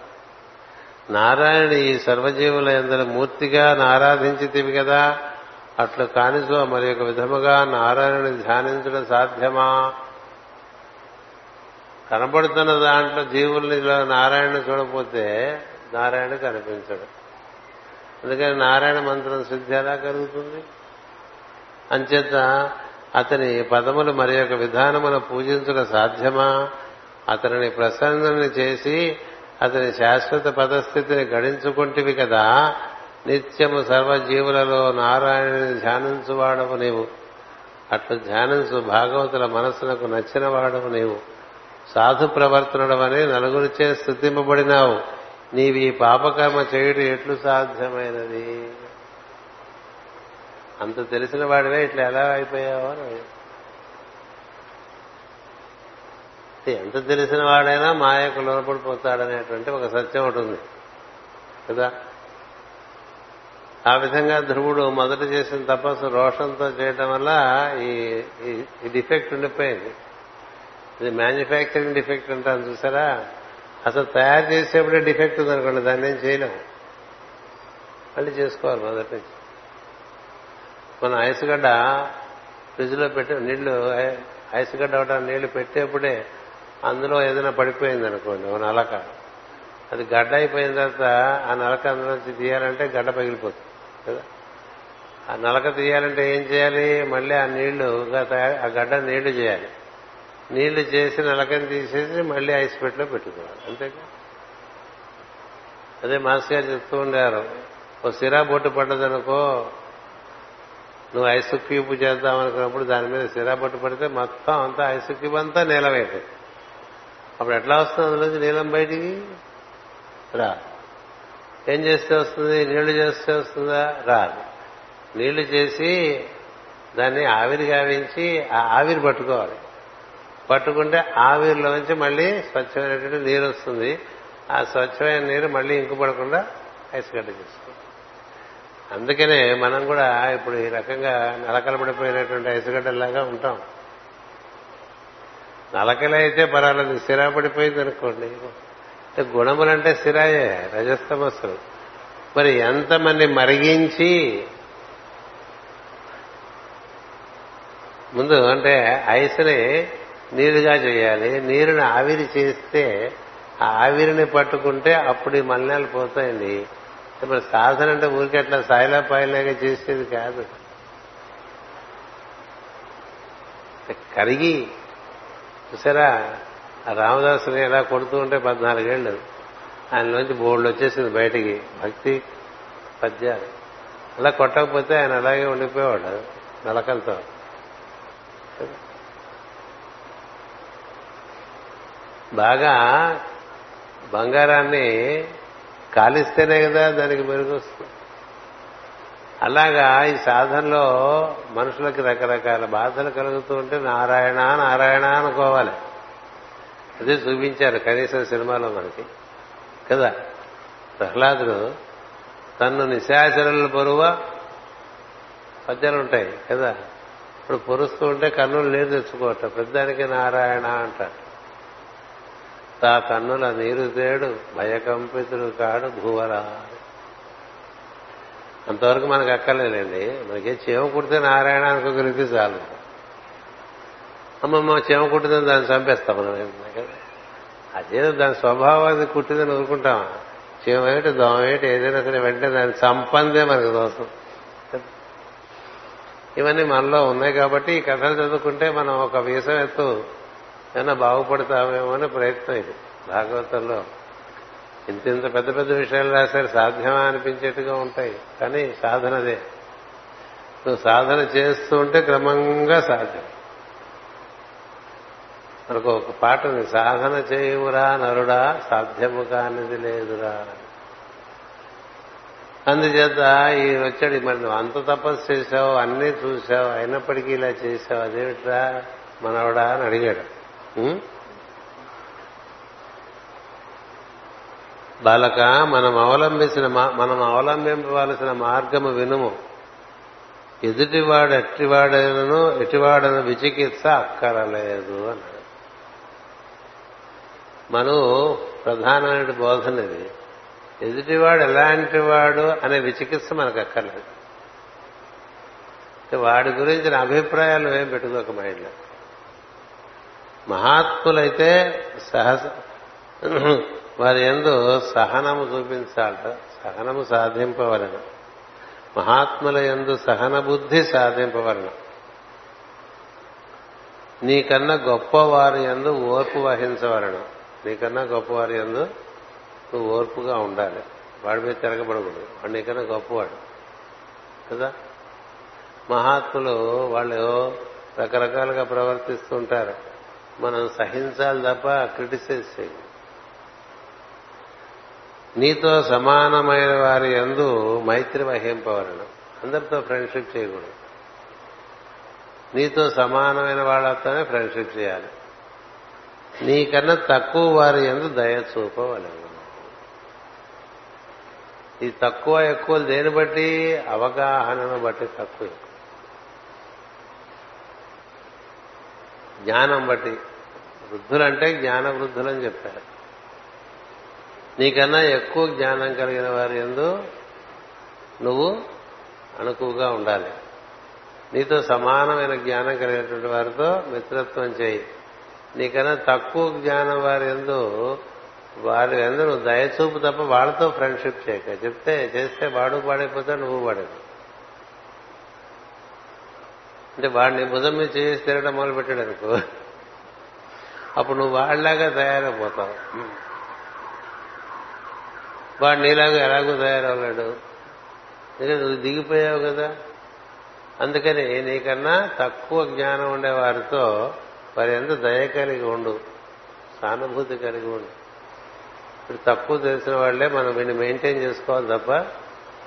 నారాయణుని ఈ సర్వజీవుల ఎందరి మూర్తిగా ఆరాధించితివి కదా. అట్లు కానిచో మరి ఒక విధముగా నారాయణుని ధ్యానించడం సాధ్యమా? కనబడుతున్న దాంట్లో జీవుల్ని నారాయణ చూడకపోతే నారాయణ కనిపించడు. అందుకని నారాయణ మంత్రం సిద్ధి ఎలా కలుగుతుంది? అంచేత అతని పదములు మరి యొక్క విధానమున పూజించడం సాధ్యమా? అతనిని ప్రసన్నని చేసి అతని శాశ్వత పదస్థితిని గడించుకుంటివి కదా నిత్యము సర్వజీవులలో నారాయణుని ధ్యానించువాడవు నీవు. అట్లు ధ్యానించు భాగవతుల మనస్సునకు నచ్చిన వాడవు నీవు. సాధు ప్రవర్తనడమని నలుగురిచే స్థుతింపబడినావు. నీవి ఈ పాపకర్మ చేయుడు ఎట్లు సాధ్యమైనది? అంత తెలిసిన వాడివే ఇట్లా ఎలా అయిపోయావో అని ఎంత తెలిసిన వాడైనా మాయకు లోనపడిపోతాడనేటువంటి ఒక సత్యం ఉంటుంది కదా? ఆ విధంగా ధ్రువుడు మొదట చేసిన తపస్సు రోషంతో చేయటం వల్ల ఈ డిఫెక్ట్ ఉండిపోయింది. ఇది మ్యానుఫ్యాక్చరింగ్ డిఫెక్ట్ అంటాను చూసారా? అసలు తయారు చేసేప్పుడే డిఫెక్ట్ ఉందనుకోండి దాన్ని ఏం చేయలేము. మళ్ళీ చేసుకోవాలి మొదటి నుంచి. మన ఐసుగడ్డ ఫ్రిడ్జ్లో పెట్టి నీళ్ళు ఐసుగడ్డ అవటం నీళ్ళు పెట్టేప్పుడే అందులో ఏదైనా పడిపోయింది అనుకోండి ఒక నలక. అది గడ్డ అయిపోయిన తర్వాత ఆ నలక అందులోంచి తీయాలంటే గడ్డ పగిలిపోతుంది. కదా? ఆ నలక తీయాలంటే ఏం చేయాలి? మళ్ళీ ఆ నీళ్ళు ఆ గడ్డ నీళ్ళు చేయాలి. నీళ్ళు చేసి నలకని తీసేసి మళ్ళీ ఐస్ పెట్టిలో పెట్టుకోవాలి. అంతేగా? అదే మాస్టర్ గారు చెప్తూ ఉండారు. ఓ సిరా బొట్టు పడ్డదనుకో నువ్వు ఐస్ క్యూబ్ చేద్దాం అనుకున్నప్పుడు దాని మీద సిరా బొట్టు పడితే మొత్తం అంతా ఐస్ క్యూబ్ అంతా నీలమైపోయింది అప్పుడు ఎట్లా వస్తుంది అందులోంచి నీలం బయటికి? రా. ఏం చేస్తే వస్తుంది? నీళ్ళు చేస్తే వస్తుందా? రాదు. నీళ్ళు చేసి దాన్ని ఆవిరి గావించి ఆ ఆవిరి పట్టుకోవాలి. పట్టుకుంటే ఆవిరిలోంచి మళ్ళీ స్వచ్ఛమైనటువంటి నీరు వస్తుంది. ఆ స్వచ్ఛమైన నీరు మళ్ళీ ఇంకుపడకుండా ఐసుగడ్డ చేసుకోవాలి. అందుకనే మనం కూడా ఇప్పుడు ఈ రకంగా నలకలపడిపోయినటువంటి ఐసుగడ్డలాగా ఉంటాం. నలకలైతే పర్వాలేదు స్థిరపడిపోయింది అనుకోండి అంటే గుణములంటే సిరాయే రజస్తమస్సులు. మరి ఎంతమంది మరిగించి ముందు అంటే ఐస్ని నీరుగా చేయాలి నీరుని ఆవిరి చేస్తే ఆ ఆవిరిని పట్టుకుంటే అప్పుడు ఈ మలినాలు పోతాయండి. మరి సాధన అంటే ఊరికి అట్లా సాయిలా పాయిలాగా చేసేది కాదు. కరిగి చూసారా? రామదాసుని ఎలా కొడుతూ ఉంటే పద్నాలుగేళ్ళు. ఆయనలోంచి బోర్డు వచ్చేసింది బయటికి. భక్తి పద్యాలు. అలా కొట్టకపోతే ఆయన అలాగే ఉండిపోయేవాడు. నలకలతో. బాగా బంగారాన్ని కాలిస్తేనే కదా దానికి మెరుగు వస్తుంది అలాగా ఈ సాధనలో మనుషులకి రకరకాల బాధలు కలుగుతూ ఉంటే నారాయణ నారాయణ అనుకోవాలి. అదే చూపించారు కనీసం సినిమాలో మనకి. కదా? ప్రహ్లాదుడు తన్ను నిశాచరులు పొరువ పద్యాలు ఉంటాయి కదా? ఇప్పుడు పొరుస్తూ ఉంటే కన్నులు నీరు తెచ్చుకోవట. పెద్దానికి నారాయణ అంట తా కన్నుల నీరు తేడు భయకంపితుడు కాడు భూవరా అంతవరకు మనకు అక్కర్లేదండి. మనకి చీమ కుడితే నారాయణ అనుకోగలిగితే చాలు. అమ్మమ్మ చీమ కుట్టిందని దాన్ని చంపేస్తాం మనం. అదేదో దాని స్వభావాన్ని కుట్టిందని ఊరుకుంటాం చీమ ఏమిటి దోమ ఏమిటి ఏదైనా సరే వెంటనే దాన్ని చంపందే మనకు దోషం. ఇవన్నీ మనలో ఉన్నాయి కాబట్టి ఈ కథలు చదువుకుంటే మనం ఒక వీసం ఎత్తు ఏమైనా బాగుపడతామేమో అనే ప్రయత్నం ఇది భాగవతంలో. ఇంత ఇంత పెద్ద పెద్ద విషయాలు రాశారు సాధ్యమా అనిపించేట్టుగా ఉంటాయి. కానీ సాధనదే. నువ్వు సాధన చేస్తూ ఉంటే క్రమంగా సాధ్యం. మనకు ఒక పాట సాధన చేయురా నరుడా సాధ్యము కానిది లేదురా. అందుచేత ఈ వచ్చాడు మరి నువ్వు అంత తపస్సు చేశావు అన్నీ చూశావు అయినప్పటికీ ఇలా చేశావు అదేమిట్రా మనవడా అని అడిగాడు. బాలక మనం అవలంబించిన మనం అవలంబింపవలసిన మార్గము వినుము. ఎదుటివాడు ఎట్టివాడను ఎటివాడను విచికిత్స అక్కరలేదు అన్నాడు. మనం ప్రధానమైన బోధన ఇది. ఎదుటివాడు ఎలాంటి వాడు అనే విచికిత్స మనకు అక్కర్లేదు. వాడి వాడి గురించిన అభిప్రాయాలు ఏం పెట్టుకోక మైండ్లో. మహాత్ములైతే సహస వారి ఎందు సహనము చూపించాలట సహనము సాధింపవలన. మహాత్ముల ఎందు సహన బుద్ధి సాధింపవలను. నీకన్నా గొప్పవారి ఎందు ఓర్పు వహించవలను. నీకన్నా గొప్పవారి ఎందు నువ్వు ఓర్పుగా ఉండాలి. వాడి మీద తిరగబడకూడదు. వాడు నీకన్నా గొప్పవాడు. కదా? మహాత్ములు వాళ్ళు రకరకాలుగా ప్రవర్తిస్తుంటారు మనం సహించాలి తప్ప క్రిటిసైజ్ చేయాలి నీతో సమానమైన వారి ఎందు మైత్రి వహింపవరణం అందరితో ఫ్రెండ్షిప్ చేయకూడదు. నీతో సమానమైన వాళ్ళతోనే ఫ్రెండ్షిప్ చేయాలి. నీకన్నా తక్కువ వారి ఎందు దయ చూపవలను. ఈ తక్కువ ఎక్కువ దేని బట్టి? అవగాహనను బట్టి తక్కువ జ్ఞానం బట్టి. వృద్ధులంటే జ్ఞాన వృద్ధులని చెప్పారు. నీకన్నా ఎక్కువ జ్ఞానం కలిగిన వారి ఎందు నువ్వు అణుకువగా ఉండాలి. నీతో సమానమైన జ్ఞానం కలిగినటువంటి వారితో మిత్రత్వం చేయి. నీకన్నా తక్కువ జ్ఞానం వారి ఎందు వారి ఎందు నువ్వు దయచూపు తప్ప వాళ్ళతో ఫ్రెండ్షిప్ చేయక. చెప్తే చేస్తే వాడు పాడైపోతాడు నువ్వు పాడేది అంటే వాడిని భుజం మీద చేసి తిరగడం మొదలు పెట్టాడు అనుకో. అప్పుడు నువ్వు వాళ్ళలాగా తయారైపోతావు. వాడు నీలాగా ఎలాగో తయారవ్వలేడు. ఎందుకంటే నువ్వు దిగిపోయావు కదా. అందుకని నీకన్నా తక్కువ జ్ఞానం ఉండే వారితో వారి ఎంత దయ కలిగి ఉండు సానుభూతి కలిగి ఉండు. ఇప్పుడు తక్కువ తెలిసిన వాళ్ళే మనం వీడిని మెయింటైన్ చేసుకోవాలి తప్ప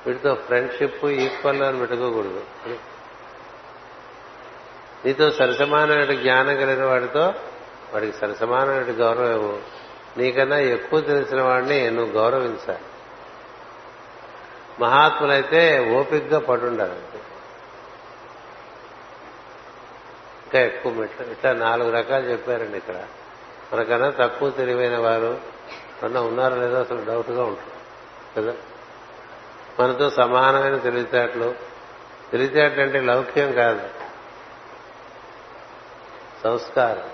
వీటితో ఫ్రెండ్షిప్ ఈక్వల్ అని పెట్టుకోకూడదు నీతో సరసమానమైన జ్ఞానం కలిగిన వాడితో వాడికి సరసమానమైన గౌరవం ఇవ్వు. నీకన్నా ఎక్కువ తెలిసిన వాడిని నువ్వు గౌరవించాలి. మహాత్ములైతే ఓపిక్గా పడుండాలి. ఇంకా ఎక్కువ మెట్లు ఇట్లా నాలుగు రకాలు చెప్పారండి ఇక్కడ. మనకన్నా తక్కువ తెలివైన వారు అన్న ఉన్నారో లేదో అసలు డౌట్గా ఉంటుంది. కదా? మనతో సమానమైన తెలివితేటలు. తెలివితేటలు అంటే లౌక్యం కాదు. సంస్కారం.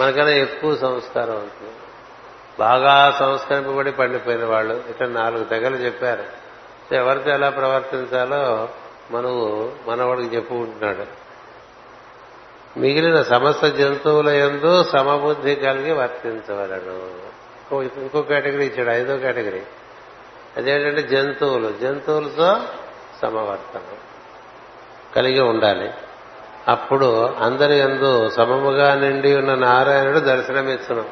మనకన్నా ఎక్కువ సంస్కారం అవుతుంది బాగా సంస్కరింపబడి పండిపోయిన వాళ్ళు. ఇట్లా నాలుగు తెగలు చెప్పారు. ఎవరితో ఎలా ప్రవర్తించాలో మనవు మనవాడికి చెప్పుకుంటున్నాడు మిగిలిన సమస్త జంతువుల ఎందు సమబుద్ధి కలిగి వర్తించవలను ఇంకో- ఇంకో కేటగిరీ ఇచ్చాడు ఐదో కేటగిరీ. అదేంటంటే జంతువులు. జంతువులతో సమవర్తనం కలిగి ఉండాలి. అప్పుడు అందరి ఎందు సమముగా నిండి ఉన్న నారాయణుడు దర్శనమిచ్చును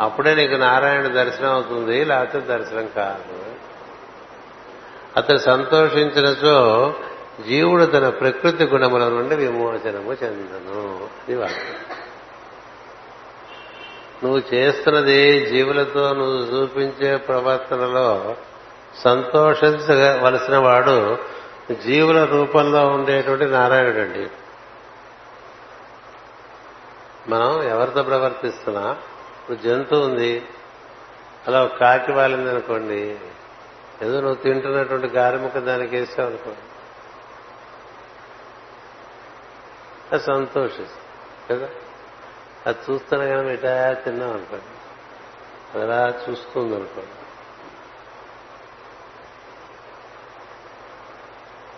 అప్పుడే నీకు నారాయణ దర్శనం అవుతుంది లేకపోతే దర్శనం కాదు. అతడు సంతోషించినచో జీవుడు తన ప్రకృతి గుణముల నుండి విమోచనము చెందను ఇది నువ్వు చేస్తున్నది జీవులతో నువ్వు చూపించే ప్రవర్తనలో సంతోషించవలసిన వాడు జీవుల రూపంలో ఉండేటువంటి నారాయణుడు అండి. మనం ఎవరితో ప్రవర్తిస్తున్నా? ఇప్పుడు జంతువు ఉంది. అలా కాకి వాలింది అనుకోండి ఏదో నువ్వు తింటున్నటువంటి గారెముక దానికి వేసావు అనుకో. అది సంతోషిస్తుంది కదా? అది చూస్తున్నా కానీ ఇటా తిన్నాం అనుకోండి అది అలా చూస్తుంది అనుకోండి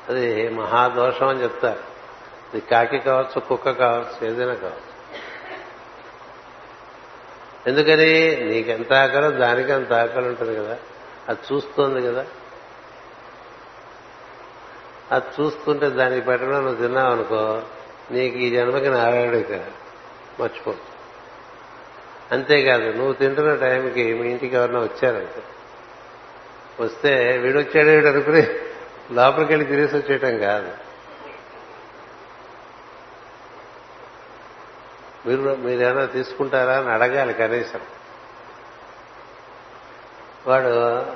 అది మహాదోషం అని చెప్తారు. ఇది కాకి కావచ్చు కుక్క కావచ్చు ఏదైనా కావచ్చు. ఎందుకని? నీకెంత ఆకలి దానికి అంత ఆకలి ఉంటుంది కదా? అది చూస్తోంది కదా. అది చూస్తుంటే దానికి పెట్టడం నువ్వు తిన్నావు అనుకో నీకు ఈ జన్మకి నారాయణుడు ఇక మర్చిపో అంతేకాదు నువ్వు తింటున్న టైంకి మీ ఇంటికి ఎవరన్నా వచ్చారంటే వస్తే వీడొచ్చాడు వీడు అనుకుని లోపలికి వెళ్ళి తిరిగి వచ్చేయటం కాదు. మీరు మీరేమైనా తీసుకుంటారా అని అడగాలి కనీసం. వాడు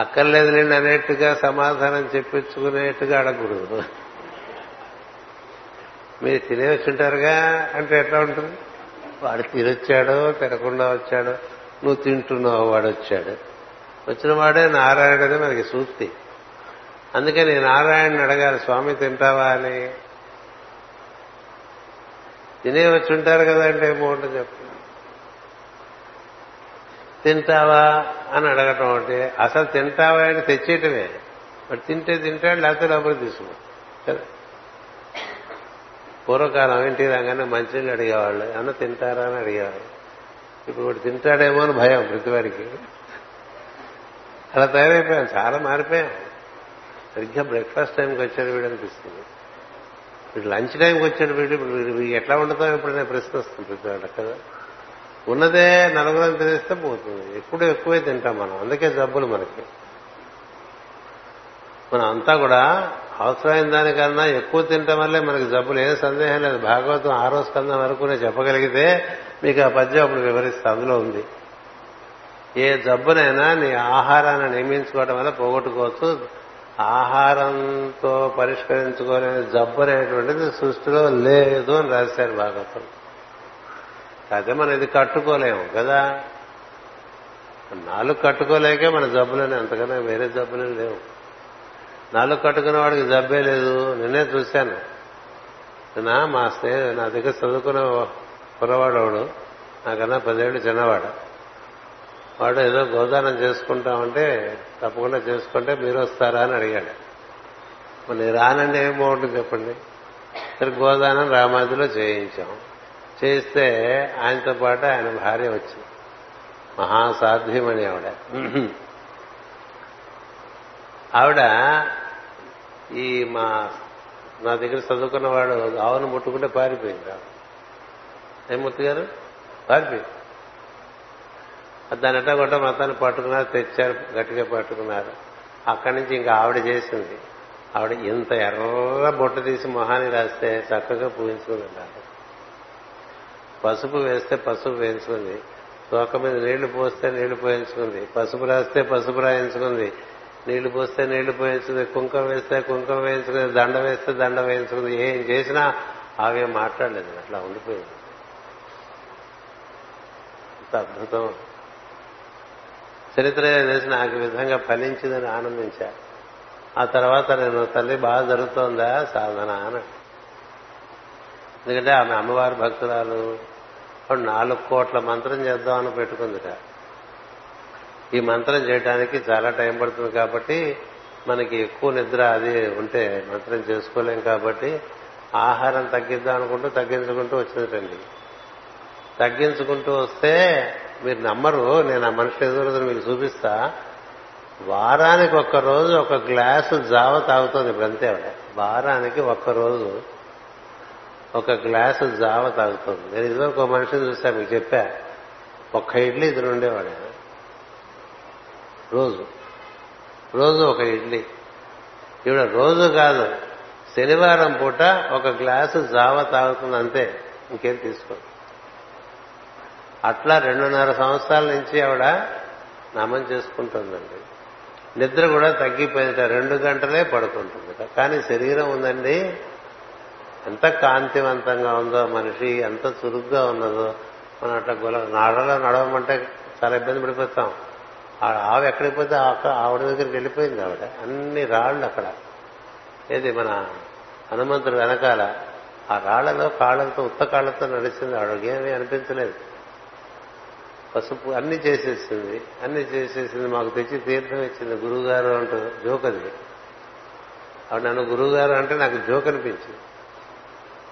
అక్కర్లేదు నేను అనేట్టుగా సమాధానం చెప్పించుకునేట్టుగా అడగకూడదు. మీరు తినే వచ్చుంటారుగా అంటే ఎట్లా ఉంటుంది? వాడు తినొచ్చాడో తినకుండా వచ్చాడో నువ్వు తింటున్నావు వాడు వచ్చాడు. వచ్చిన వాడే నారాయణుడే మనకి సూక్తి. అందుకని నారాయణని అడగాలి స్వామి తింటావా అని? తినే వచ్చి ఉంటారు కదా అంటే ఏమోంటో చెప్పండి తింటావా అని అడగటం అంటే అసలు తింటావా అని తెచ్చేయటమే. మరి తింటే తింటాడు లేకపోతే లోపలికి తీసుకున్నాడు. కదా పూర్వకాలం ఏంటి రాగానే మంచినీళ్ళు అడిగేవాళ్ళు అన్న తింటారా? అని అడిగేవాళ్ళు. ఇప్పుడు వాడు తింటాడేమో అని భయం ప్రతివాడికి. అలా తయారైపోయాం చాలా మారిపోయాం. సరిగ్గా బ్రేక్ఫాస్ట్ టైంకి వచ్చాడు వీడు అనిపిస్తుంది. వీడు లంచ్ టైంకి వచ్చాడు వీడు ఇప్పుడు ఎట్లా వండుతాం ఎప్పుడైనా ప్రశ్న వస్తుంది ప్రతివాడు కదా. ఉన్నదే నలుగురం తినేస్తే పోతుంది. ఎప్పుడు ఎక్కువే తింటాం మనం. అందుకే జబ్బులు మనకి. మనం అంతా కూడా అవసరమైన దానికన్నా ఎక్కువ తినటం వల్లే మనకి జబ్బులు. ఏం సందేహం లేదు. భాగవతం ఆరో స్కందం వరకు నేను చెప్పగలిగితే మీకు ఆ పద్యం అప్పుడు వివరిస్తా. అందులో ఉంది. ఏ జబ్బునైనా నీ ఆహారాన్ని నియమించుకోవడం వల్ల పోగొట్టుకోవచ్చు. ఆహారంతో పరిష్కరించుకోలేని జబ్బు అనేటువంటిది సృష్టిలో లేదు అని రాశారు భాగవతం. కాకపోతే మనం ఇది కట్టుకోలేము కదా. నాలుగు కట్టుకోలేకే మన జబ్బులని అంతకన్నా వేరే జబ్బులు లేవు. నాలుగు కట్టుకున్న వాడికి జబ్బే లేదు. నిన్నే చూశాను. నిన్న మా స్నేహితు నా దగ్గర చదువుకున్న కుర్రవాడు వాడు నాకన్నా పదేళ్ళు చిన్నవాడు. వాడు ఏదో గోదానం చేసుకుంటామంటే తప్పకుండా చేసుకుంటే మీరు వస్తారా అని అడిగాడు. మరి రానండి ఏం బాగుంటుంది చెప్పండి? సరే గోదానం రామాదిలో చేయించాం. చేస్తే ఆయనతో పాటు ఆయన భార్య వచ్చింది. మహాసాధ్యమని ఆవిడ. ఆవిడ ఈ మా నా దగ్గర చదువుకున్నవాడు ఆవును ముట్టుకుంటే పారిపోయింది ఏమూర్తి గారు? పారిపోయింది. దాని అట్లా కూడా మతాన్ని పట్టుకున్నారు తెచ్చారు గట్టిగా పట్టుకున్నారు. అక్కడి నుంచి ఇంకా ఆవిడ చేసింది. ఆవిడ ఇంత ఎర్ర బొట్టు తీసి మొహాన్ని రాస్తే చక్కగా పూజించుకుంది పసుపు వేస్తే పసుపు వేయించుకుంది. తోక మీద నీళ్ళు పోస్తే నీళ్ళు పోయించుకుంది. పసుపు రాస్తే పసుపు రాయించుకుంది. నీళ్ళు పోస్తే నీళ్ళు పోయించుకుంది. కుంకం వేస్తే కుంకం వేయించుకుంది. దండ వేస్తే దండ వేయించుకుంది. ఏం చేసినా ఆమె మాట్లాడలేదు. అట్లా ఉండిపోయింది. అద్భుతం. చరిత్ర చేసి నాకు విధంగా ఫలించిందని ఆనందించా. ఆ తర్వాత నేను తల్లి బాగా జరుగుతోందా? సాధన అన్నాడు ఎందుకంటే ఆమె అమ్మవారి భక్తురాలు. నాలుగు కోట్ల మంత్రం చేద్దామని పెట్టుకుందిట. ఈ మంత్రం చేయడానికి చాలా టైం పడుతుంది కాబట్టి మనకి ఎక్కువ నిద్ర అది ఉంటే మంత్రం చేసుకోలేం కాబట్టి ఆహారం తగ్గిద్దాం అనుకుంటూ తగ్గించుకుంటూ వచ్చిందండి తగ్గించుకుంటూ వస్తే మీరు నమ్మరు నేను ఆ మనిషి ఎదురు మీకు చూపిస్తా. వారానికి ఒక్క రోజు ఒక గ్లాసు జావ తాగుతుంది ఇప్పుడు అంతే వారానికి ఒక్క రోజు ఒక గ్లాసు జావ తాగుతుంది. నేను ఇదివరకు ఒక మనిషిని చూసా మీకు చెప్పా. ఒక్క ఇడ్లీ ఇద్దరు ఉండేవాడు రోజు. రోజు ఒక ఇడ్లీ. ఈవిడ రోజు కాదు శనివారం పూట ఒక గ్లాసు జావ తాగుతుంది అంతే. ఇంకేం తీసుకో అట్లా రెండున్నర సంవత్సరాల నుంచి ఆవిడ నామం చేసుకుంటుందండి. నిద్ర కూడా తగ్గిపోయిందట. రెండు గంటలే పడుకుంటుంది కానీ శరీరం ఉందండి ఎంత కాంతివంతంగా ఉందో మనిషి ఎంత చురుగ్గా ఉన్నదో మనం అట్లా గుల నాడలో నడవమంటే చాలా ఇబ్బంది పడిపోతాం. ఆవి ఎక్కడికి పోతే ఆవిడ దగ్గరికి వెళ్ళిపోయింది ఆవిడ. అన్ని రాళ్ళు అక్కడ. ఏది మన హనుమంతుడు వెనకాల. ఆ రాళ్ళలో కాళ్ళతో ఉత్త కాళ్ళతో నడిచింది ఆవిడకి ఏమీ అనిపించలేదు. పసుపు అన్ని చేసేసింది. అన్ని చేసేసింది. మాకు తెచ్చి తీర్థం ఇచ్చింది. గురువుగారు అంటూ జోక్ అది. ఆవిడ నన్ను గురువుగారు అంటే నాకు జోక్ అనిపించింది.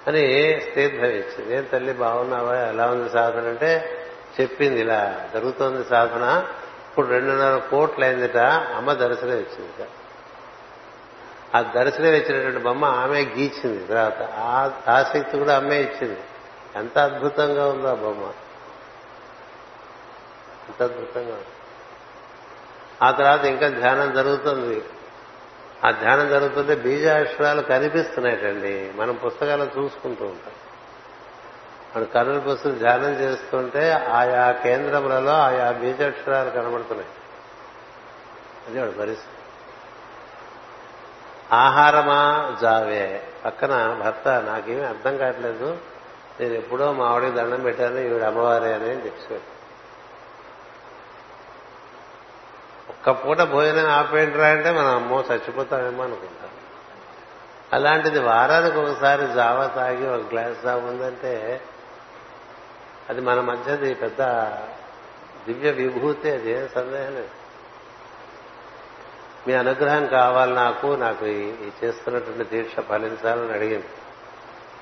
అని స్థిర్భవించింది ఇచ్చింది. ఏం తల్లి బాగున్నావా? ఎలా ఉంది సాధన? అంటే చెప్పింది ఇలా. జరుగుతోంది సాధన. ఇప్పుడు రెండున్నర కోట్లు అమ్మ దర్శనం ఇచ్చిందిట. ఆ దర్శనం ఇచ్చినటువంటి బొమ్మ ఆమె గీచింది. తర్వాత ఆ ఆసక్తి కూడా అమ్మే ఇచ్చింది. ఎంత అద్భుతంగా ఉందో ఆ బొమ్మ. ఎంత అద్భుతంగా ఉంది. ఆ తర్వాత ఇంకా ధ్యానం జరుగుతుంది. ఆ ధ్యానం జరుగుతుంటే బీజాక్షరాలు కనిపిస్తున్నాయటండి. మనం పుస్తకాలు చూసుకుంటూ ఉంటాం. మన కర్నూలు పుస్తకం ధ్యానం చేస్తుంటే ఆయా కేంద్రములలో ఆయా బీజాక్షరాలు కనబడుతున్నాయి. అది వాడు పరిస్థితి. ఆహారమా జావే. పక్కన భర్త నాకేమీ అర్థం కావట్లేదు. నేను ఎప్పుడో మా ఆవిడకి దండం పెట్టాను ఈవిడ అమ్మవారే అని చెప్పాడు ఒక్క పూట భోజనం ఆపేంట్రా అంటే మనం అమ్మో చచ్చిపోతామేమో అనుకుంటాం. అలాంటిది వారానికి ఒకసారి జావా తాగి ఒక గ్లాస్ జావ ఉందంటే అది మన మధ్యది పెద్ద దివ్య విభూతి అది ఏం సందేహం లేదు. మీ అనుగ్రహం కావాలి నాకు నాకు ఈ- చేస్తున్నటువంటి దీక్ష ఫలించాలని అడిగింది.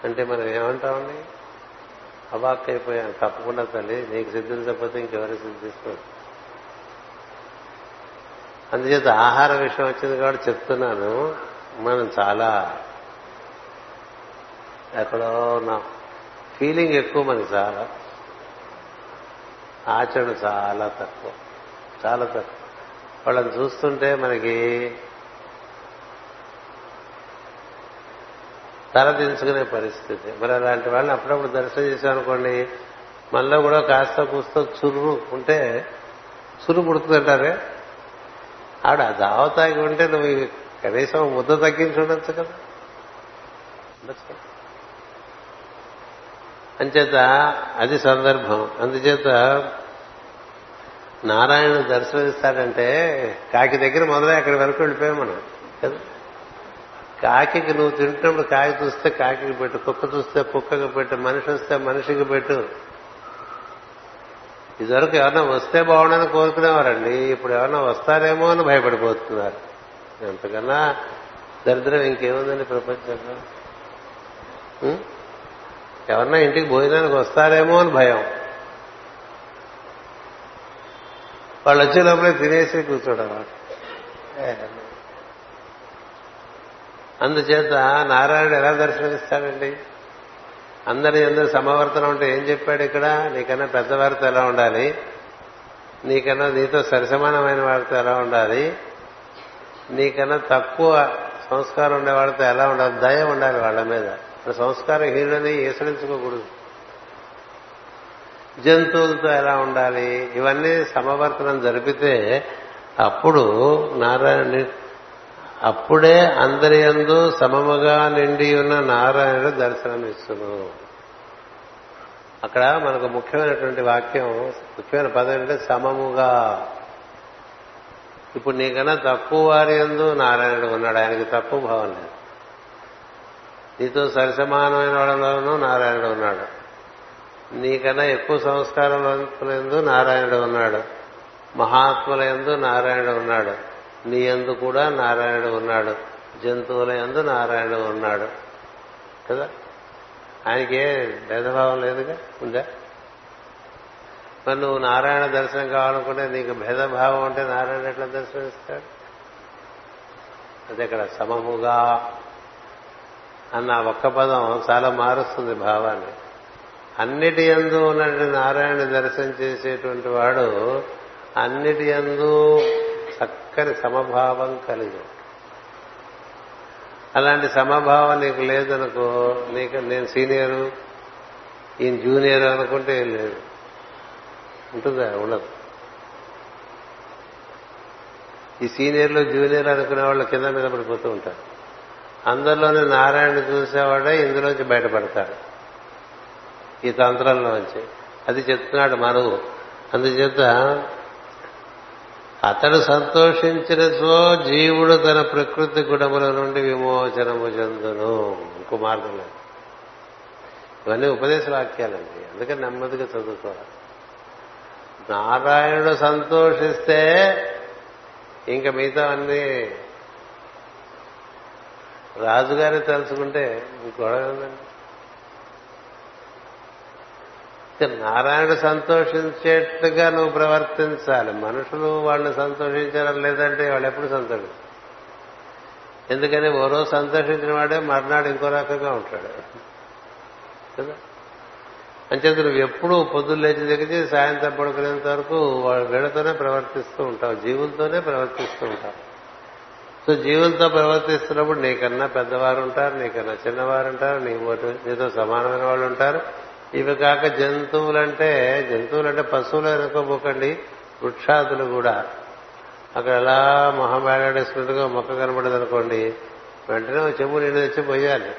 అంటే మనం ఏమంటామండి? అవాక్ అయిపోయాను తప్పకుండా తల్లి నీకు సిద్ధించకపోతే ఇంకెవరు సిద్ధిస్తారు అందుచేత ఆహార విషయం వచ్చింది కాబట్టి చెప్తున్నాను. మనం చాలా ఎక్కడో ఉన్నాం. ఫీలింగ్ ఎక్కువ మనకి చాలా. ఆచరణ చాలా తక్కువ. చాలా తక్కువ. వాళ్ళని చూస్తుంటే మనకి తలదించుకునే పరిస్థితి. మరి అలాంటి వాళ్ళని అప్పుడప్పుడు దర్శనం చేశామనుకోండి మనలో కూడా కాస్త కూస్త చుర్రు ఉంటే చురు పుడుతుందంటారే? ఆవిడ దావ తాగి ఉంటే నువ్వు కనీసం ముద్ద తగ్గించి ఉండొచ్చు కదా. అంచేత అది సందర్భం. అందుచేత నారాయణ దర్శనమిస్తాడంటే కాకి దగ్గర మొదలై అక్కడి వరకు వెళ్ళిపోయాం మనం కదా. కాకి నువ్వు తింటున్నప్పుడు కాకి చూస్తే కాకికి పెట్టు కుక్క చూస్తే కుక్కకి పెట్టు మనిషి వస్తే మనిషికి పెట్టు. ఇదివరకు ఎవరన్నా వస్తే బాగుండని కోరుకునేవారండి. ఇప్పుడు ఎవరన్నా వస్తారేమో అని భయపడిపోతున్నారు. ఎంతకన్నా దరిద్రం ఇంకేముందండి ప్రపంచంలో? ఎవరన్నా ఇంటికి భోజనానికి వస్తారేమో అని భయం. వాళ్ళు వచ్చే లోపలే తినేసి కూర్చోడం అందుచేత నారాయణుడు ఎలా దర్శనమిస్తాడండి? అందరి అందరు సమవర్తనం ఉంటే ఏం చెప్పాడు ఇక్కడ? నీకన్నా పెద్దవారితో ఎలా ఉండాలి? నీకన్నా నీతో సరిసమానమైన వారితో ఎలా ఉండాలి? నీకన్నా తక్కువ సంస్కారం ఉండే వాళ్ళతో ఎలా ఉండాలి? దయ ఉండాలి వాళ్ళ మీద. సంస్కారం హీనులని ఈసడించుకోకూడదు జంతువులతో ఎలా ఉండాలి? ఇవన్నీ సమవర్తనం జరిపితే అప్పుడు నారాయణ అప్పుడే అందరి యందు సమముగా నిండి ఉన్న నారాయణుడు దర్శనమిస్తును అక్కడ మనకు ముఖ్యమైనటువంటి వాక్యం ముఖ్యమైన పదం ఏంటంటే సమముగా. ఇప్పుడు నీకన్నా తక్కువ వారి ఎందు నారాయణుడు ఉన్నాడు ఆయనకి తక్కువ భావం లేదు. నీతో సరిసమానమైన వాళ్ళలోనూ నారాయణుడు ఉన్నాడు. నీకన్నా ఎక్కువ సంస్కారవంతులందు నారాయణుడు ఉన్నాడు. మహాత్ముల యందు నారాయణుడు ఉన్నాడు. నీ యందు కూడా నారాయణుడు ఉన్నాడు. జంతువుల యందు నారాయణుడు ఉన్నాడు. కదా? ఆయనకే భేదభావం లేదుగా? ఉందా? మరి నువ్వు నారాయణ దర్శనం కావాలనుకుంటే నీకు భేదభావం ఉంటే నారాయణ ఎట్లా దర్శనమిస్తాడు? అదే ఇక్కడ సమముగా. అన్న ఒక్క పదం చాలా మారుస్తుంది భావాన్ని. అన్నిటి ఎందు ఉన్నటువంటి నారాయణ దర్శనం చేసేటువంటి వాడు అన్నిటి ఎందు చక్కని సమభావం కలిగి అలాంటి సమభావం నీకు లేదనుకో నీకు నేను సీనియరు ఈయన జూనియర్ అనుకుంటే ఏం లేదు. ఉంటుందా? ఉండదు. ఈ సీనియర్లు జూనియర్ అనుకునే వాళ్ళు కింద మీద పడిపోతూ ఉంటారు. అందరిలోనే నారాయణ చూసేవాడే ఇందులోంచి బయటపడతాడు. ఈ తంత్రంలోంచి. అది చెప్తున్నాడు మనవు. అందుచేత అతడు సంతోషించినచో జీవుడు తన ప్రకృతి గుణముల నుండి విమోచనము చెందును. ఇంకో మార్గం లేదు. ఇవన్నీ ఉపదేశ వాక్యాలండి. అందుకని నెమ్మదిగా చదువుకోవాలి. నారాయణుడు సంతోషిస్తే ఇంకా మిగతా అన్ని రాజుగారి తలుచుకుంటే గొడవ ఉందండి నారాయణ సంతోషించేట్టుగా నువ్వు ప్రవర్తించాలి. మనుషులు వాళ్ళని సంతోషించారా లేదంటే వాళ్ళు ఎప్పుడు సంతోషం? ఎందుకని ఓ రోజు సంతోషించిన వాడే మర్నాడు ఇంకో రకంగా ఉంటాడు. కదా? అంచేత నువ్వు ఎప్పుడూ పొద్దున్న లేచి దగ్గర సాయంత్రం పడుకునేంత వరకు వాళ్ళ వీళ్ళతోనే ప్రవర్తిస్తూ ఉంటావు. జీవులతోనే ప్రవర్తిస్తూ ఉంటావు. సో జీవులతో ప్రవర్తిస్తున్నప్పుడు నీకన్నా పెద్దవారు ఉంటారు నీకన్నా చిన్నవారు ఉంటారు నీ నీతో సమానమైన వాళ్ళు ఉంటారు. ఇవి కాక జంతువులంటే జంతువులంటే పశువులు అనుకోబోకండి వృక్షాదులు కూడా. అక్కడ ఎలా మొహం వేలాడేసుకున్నట్టుగా మొక్క కనబడదు అనుకోండి వెంటనే చెంబు నీళ్ళు తెచ్చి పోయాలి.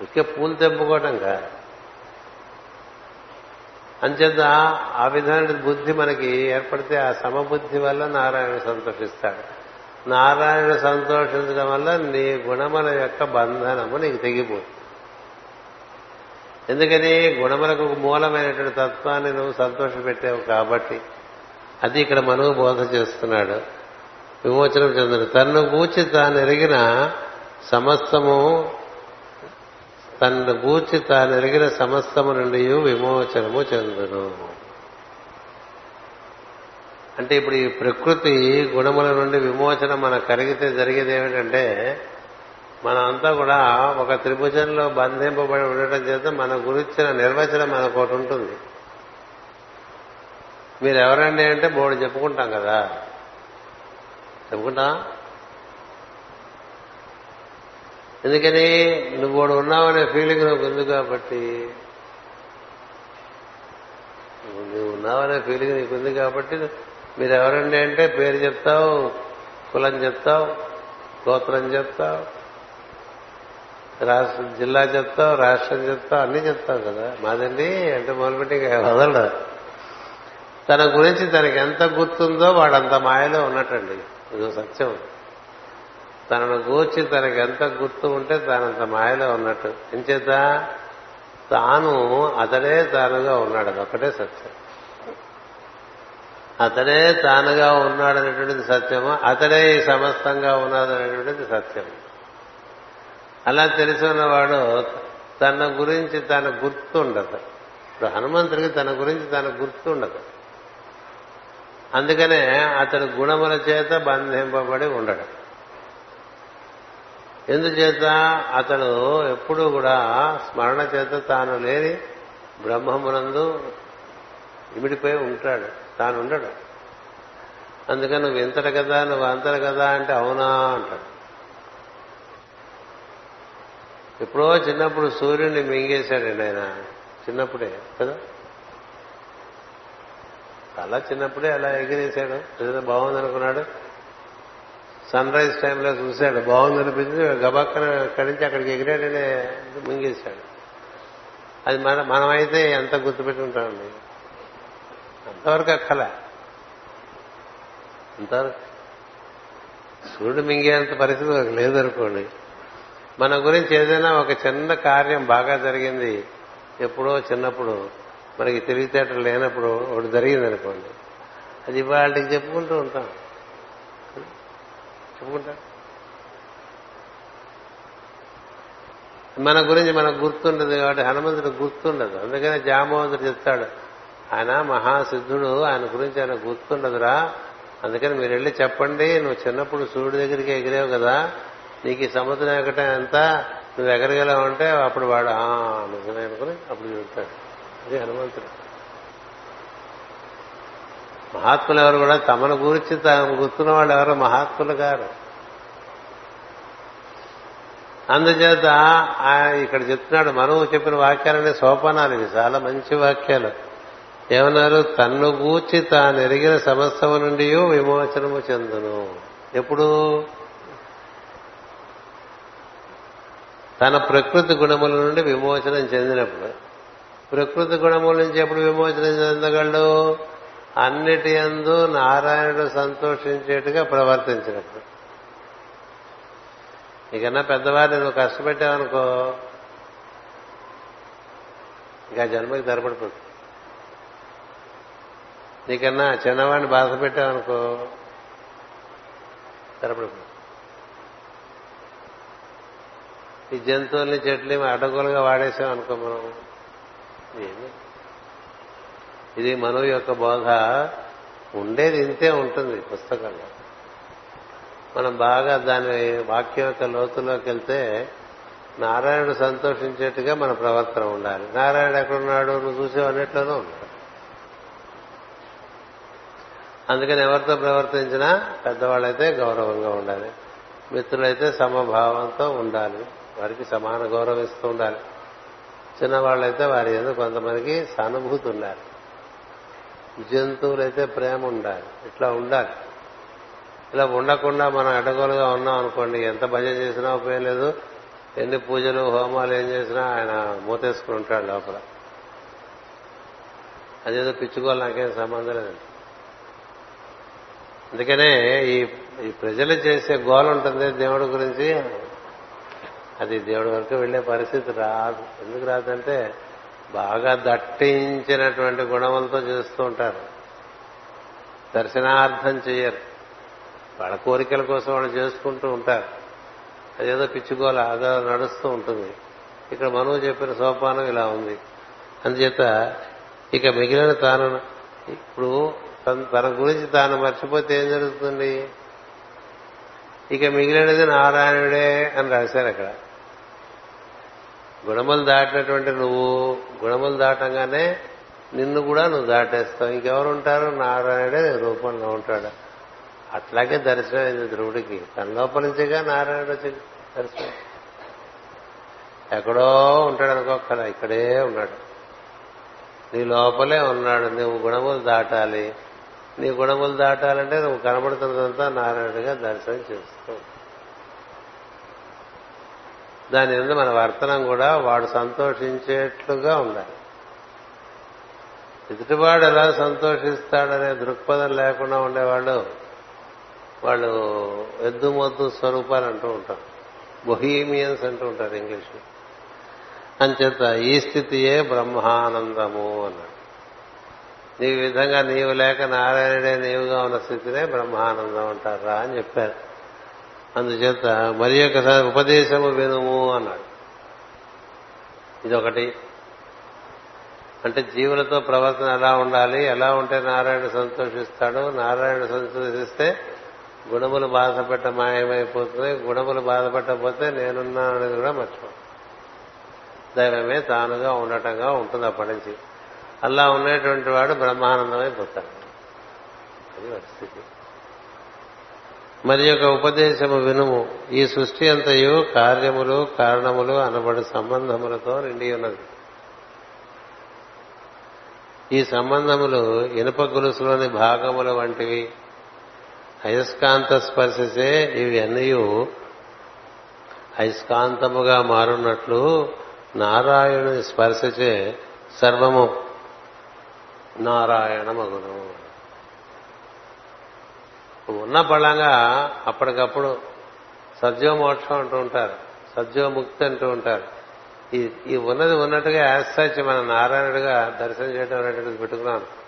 ఇంకే పూలు తెంపుకోవటం కాదు. అంచేత ఆ విధమైన బుద్ధి మనకి ఏర్పడితే ఆ సమబుద్ధి వల్ల నారాయణ సంతోషిస్తాడు. నారాయణ సంతోషించడం వల్ల నీ గుణముల యొక్క బంధనము నీకు తెగిపోతుంది. ఎందుకని గుణములకు మూలమైనటువంటి తత్వాన్ని నువ్వు సంతోషపెట్టావు కాబట్టి అది ఇక్కడ మనవు బోధ చేస్తున్నాడు. విమోచనం చెందుడు తన్ను గూర్చి తాను ఎరిగిన సమస్తము తన్ను గూర్చి తాను ఎరిగిన సమస్తము నుండి విమోచనము చెందును. అంటే ఇప్పుడు ఈ ప్రకృతి గుణముల నుండి విమోచన మనకు కలిగితే జరిగేది ఏమిటంటే మనమంతా కూడా ఒక త్రిభుజంలో బంధింపబడి ఉండటం చేత మన గురించిన నిర్వచనం మనకు ఒకటి ఉంటుంది. మీరు ఎవరండి అంటే మూడు చెప్పుకుంటాం కదా. చెప్పుకుంటా ఎందుకని? నువ్వు వాడు ఉన్నావనే ఫీలింగ్ నాకు ఉంది కాబట్టి. నువ్వు ఉన్నావనే ఫీలింగ్ నీకు ఉంది కాబట్టి మీరు ఎవరండి అంటే పేరు చెప్తావు కులం చెప్తావు గోత్రం చెప్తావు రాష్ట్ర జిల్లా చెప్తావు రాష్ట్రం చెప్తావు అన్ని చెప్తావు కదా. మాదండి అంటే మొదలుపెట్టి వదలడు తన గురించి తనకి ఎంత గుర్తుందో వాడంత మాయలో ఉన్నట్టండి. ఇది సత్యం. తనను గూర్చి తనకి ఎంత గుర్తు ఉంటే తానంత మాయలో ఉన్నట్టు. ఎంచేత? తాను అతడే తానుగా ఉన్నాడు. అదొక్కటే సత్యం. అతడే తానుగా ఉన్నాడనేటువంటిది సత్యము అతడే ఈ సమస్తంగా ఉన్నాడనేటువంటిది సత్యం అలా తెలుసుకున్నవాడు తన గురించి తన గుర్తుండదు. ఇప్పుడు హనుమంతుడికి తన గురించి తన గుర్తుండదు. అందుకనే అతడు గుణముల చేత బంధింపబడి ఉండడు. ఎందుచేత? అతడు ఎప్పుడూ కూడా స్మరణ చేత తాను లేని బ్రహ్మమునందు ఇమిడిపోయి ఉంటాడు. తాను ఉండడు. అందుకని నువ్వు ఇంతట కదా నువ్వు అంతట కదా అంటే అవునా అంటాడు. ఎప్పుడో చిన్నప్పుడు సూర్యుడిని మింగేశాడండి ఆయన చిన్నప్పుడే కదా? అలా చిన్నప్పుడే అలా ఎగిరేశాడు. ఏదైనా బాగుందనుకున్నాడు? సన్ రైజ్ టైంలో చూశాడు. బాగుందనిపించి గబాక్కన అక్కడి నుంచి అక్కడికి ఎగిరాడనే మింగేశాడు. అది మన మనమైతే ఎంత గుర్తుపెట్టుకుంటామండి ఇంతవరకు అక్కల? ఇంతవరకు సూర్యుడు మింగేంత పరిస్థితి లేదనుకోండి. మన గురించి ఏదైనా ఒక చిన్న కార్యం బాగా జరిగింది ఎప్పుడో చిన్నప్పుడు మనకి తెలివితేటలు లేనప్పుడు ఒకటి జరిగింది అనుకోండి అది వాళ్ళకి చెప్పుకుంటూ ఉంటాం. చెప్పుకుంటా. మన గురించి మనకు గుర్తుండదు కాబట్టి హనుమంతుడు గుర్తుండదు. అందుకనే జామవంతుడు చెప్తాడు ఆయన మహాసిద్ధుడు. ఆయన గురించి ఆయన గుర్తుండదురా. అందుకని మీరు వెళ్ళి చెప్పండి. నువ్వు చిన్నప్పుడు సూర్యుడి దగ్గరికి ఎగిరావు కదా. నీకు ఈ సముద్రం ఎగటం ఎంత? నువ్వు ఎగరగలవు అంటే అప్పుడు వాడు ఆ నిజమే అనుకుని అప్పుడు చెబుతాడు అది హనుమంతుడు. మహాత్ములు ఎవరు కూడా తమను గురించి తాము గుర్తున్న వాళ్ళు ఎవరు? మహాత్ములు గారు. అందుచేత ఆయన ఇక్కడ చెప్తున్నాడు మనము చెప్పిన వాక్యాలనే సోపానాలు. ఇవి చాలా మంచి వాక్యాలు. ఏమన్నారు? తన్ను గూర్చి తాను ఎరిగిన సమస్తము నుండి విమోచనము చెందును. ఎప్పుడు? తన ప్రకృతి గుణముల నుండి విమోచనం చెందినప్పుడు. ప్రకృతి గుణముల నుంచి ఎప్పుడు విమోచనం చెందగలడు? అన్నిటి ఎందు నారాయణుడు సంతోషించేట్టుగా ప్రవర్తించినప్పుడు. ఇకన్నా పెద్దవారిని నువ్వు కష్టపెట్టావనుకో ఇంకా జన్మకి ధరపడిపోతుంది నీకన్నా చిన్నవాడిని బాధ పెట్టావనుకో ఈ జంతువుల్ని చెట్లు అడ్డగోలుగా వాడేసాం అనుకో మనం ఇది మనవి యొక్క బోధ. ఉండేది ఇంతే ఉంటుంది పుస్తకంలో. మనం బాగా దాని వాక్యం యొక్క లోతులోకి వెళ్తే నారాయణుడు సంతోషించేట్టుగా మన ప్రవర్తన ఉండాలి. నారాయణుడు ఎక్కడున్నాడు? నువ్వు చూసేవన్నిట్లోనూ ఉన్నాడు అందుకని ఎవరితో ప్రవర్తించినా పెద్దవాళ్ళైతే గౌరవంగా ఉండాలి. మిత్రులైతే సమభావంతో ఉండాలి. వారికి సమాన గౌరవం ఇస్తూ ఉండాలి. చిన్నవాళ్ళైతే వారి ఎందుకు కొంతమందికి సానుభూతి ఉండాలి. జంతువులైతే ప్రేమ ఉండాలి. ఇట్లా ఉండాలి. ఇలా ఉండకుండా మనం అడ్డగోలుగా ఉన్నాం అనుకోండి ఎంత భజన చేసినా ఉపయోగం లేదు. ఎన్ని పూజలు హోమాలు ఏం చేసినా ఆయన మూతేసుకుని ఉంటాడు లోపల. అదేదో పిచ్చుకోవాలి నాకేం సంబంధం లేదు అందుకనే ఈ ఈ ప్రజలు చేసే గోల ఉంటుంది దేవుడి గురించి. అది దేవుడి వరకు వెళ్ళే పరిస్థితి రాదు. ఎందుకు రాదంటే బాగా దట్టించినటువంటి గుణములతో చేస్తూ ఉంటారు. దర్శనార్థం చేయరు వాళ్ళ కోరికల కోసం వాళ్ళు చేసుకుంటూ ఉంటారు. అదేదో పిచ్చుకోల అదో నడుస్తూ ఉంటుంది. ఇక్కడ మనువు చెప్పిన సోపానం ఇలా ఉంది. అందుచేత ఇక మిగిలిన తాను ఇప్పుడు తన గురించి తాను మర్చిపోతే ఏం జరుగుతుంది? ఇక మిగిలినది నారాయణుడే అని రాశారు అక్కడ. గుణములు దాటినటువంటి నువ్వు గుణములు దాటంగానే నిన్ను కూడా నువ్వు దాటేస్తావు. ఇంకెవరు ఉంటారు నారాయణుడే రూపంలో ఉంటాడు. అట్లాగే దర్శనం అయింది ధ్రువుడికి. తన లోపల నుంచిగా నారాయణుడు వచ్చి దర్శనం. ఎక్కడో ఉంటాడు అనుకోకరా ఇక్కడే ఉన్నాడు. నీ లోపలే ఉన్నాడు. నువ్వు గుణములు దాటాలి. నీ గుణములు దాటాలంటే నువ్వు కనబడుతున్నదంతా నారాయణుడిగా దర్శనం చేస్తావు దాని మీద మన వర్తనం కూడా వాడు సంతోషించేట్లుగా ఉండాలి. ఎదుటివాడు ఎలా సంతోషిస్తాడనే దృక్పథం లేకుండా ఉండేవాళ్ళు వాళ్ళు ఎద్దుమొద్దు స్వరూపాలు అంటూ ఉంటారు. బొహీమియన్స్ అంటూ ఉంటారు ఇంగ్లీష్లో. అంచేత ఈ స్థితియే బ్రహ్మానందము అన్నాడు. నీ విధంగా నీవు లేక నారాయణుడే నీవుగా ఉన్న స్థితినే బ్రహ్మానందం అంటారా అని చెప్పారు. అందుచేత మరి ఒకసారి ఉపదేశము వినుము అన్నాడు. ఇదొకటి. అంటే జీవులతో ప్రవర్తన ఎలా ఉండాలి? ఎలా ఉంటే నారాయణ సంతోషిస్తాడు? నారాయణ సంతోషిస్తే గుణములు బాధపెట్ట మాయమైపోతున్నాయి గుణములు బాధపెట్టకపోతే నేనున్నా అనేది కూడా మర్చిపో దైవమే తానుగా ఉండటంగా ఉంటుంది అప్పటి నుంచి. అలా ఉండేటువంటి వాడు బ్రహ్మానందమైపోతాడు అది స్థితి. మరి యొక్క ఉపదేశము వినుము. ఈ సృష్టి అంతయు కార్యములు కారణములు అనబడు సంబంధములతో నిండి ఉన్నది. ఈ సంబంధములు ఇనుప గొలుసులోని భాగముల వంటివి. అయస్కాంత స్పర్శసే ఇవి అన్నీ అయస్కాంతముగా మారున్నట్లు నారాయణుని స్పర్శచే సర్వము నారాయణ మగును ఉన్న పళ్ళంగా అప్పటికప్పుడు సద్యోమోక్షం అంటూ ఉంటారు సద్యోముక్తి అంటూ ఉంటారు. ఈ ఈ ఉన్నది ఉన్నట్టుగా యాసచ్చి మన నారాయణుడిగా దర్శనం చేయడం అనేటువంటిది పెట్టుకున్నాను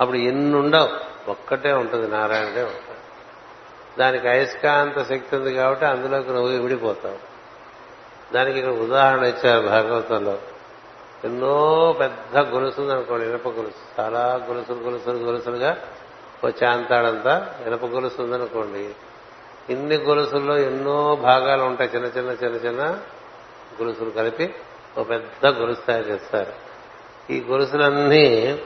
అప్పుడు ఎన్ని ఉండవు ఒక్కటే ఉంటుంది నారాయణుడే ఉంటాడు. దానికి అయస్కాంత శక్తి ఉంది కాబట్టి అందులోకి నువ్వు విడిపోతావు. దానికి ఇక్కడ ఉదాహరణ ఇచ్చారు భాగవతంలో. ఎన్నో పెద్ద గొలుసు ఉందనుకోండి ఇనప గొలుసు. చాలా గొలుసులు గొలుసులు గొలుసులుగా వచ్చే ఇనప గొలుసు ఉందనుకోండి. ఇన్ని గొలుసుల్లో ఎన్నో భాగాలు ఉంటాయి. చిన్న చిన్న చిన్న చిన్న గొలుసులు కలిపి ఒక పెద్ద గొలుసు తయారు చేస్తారు. ఈ గొలుసులన్నీ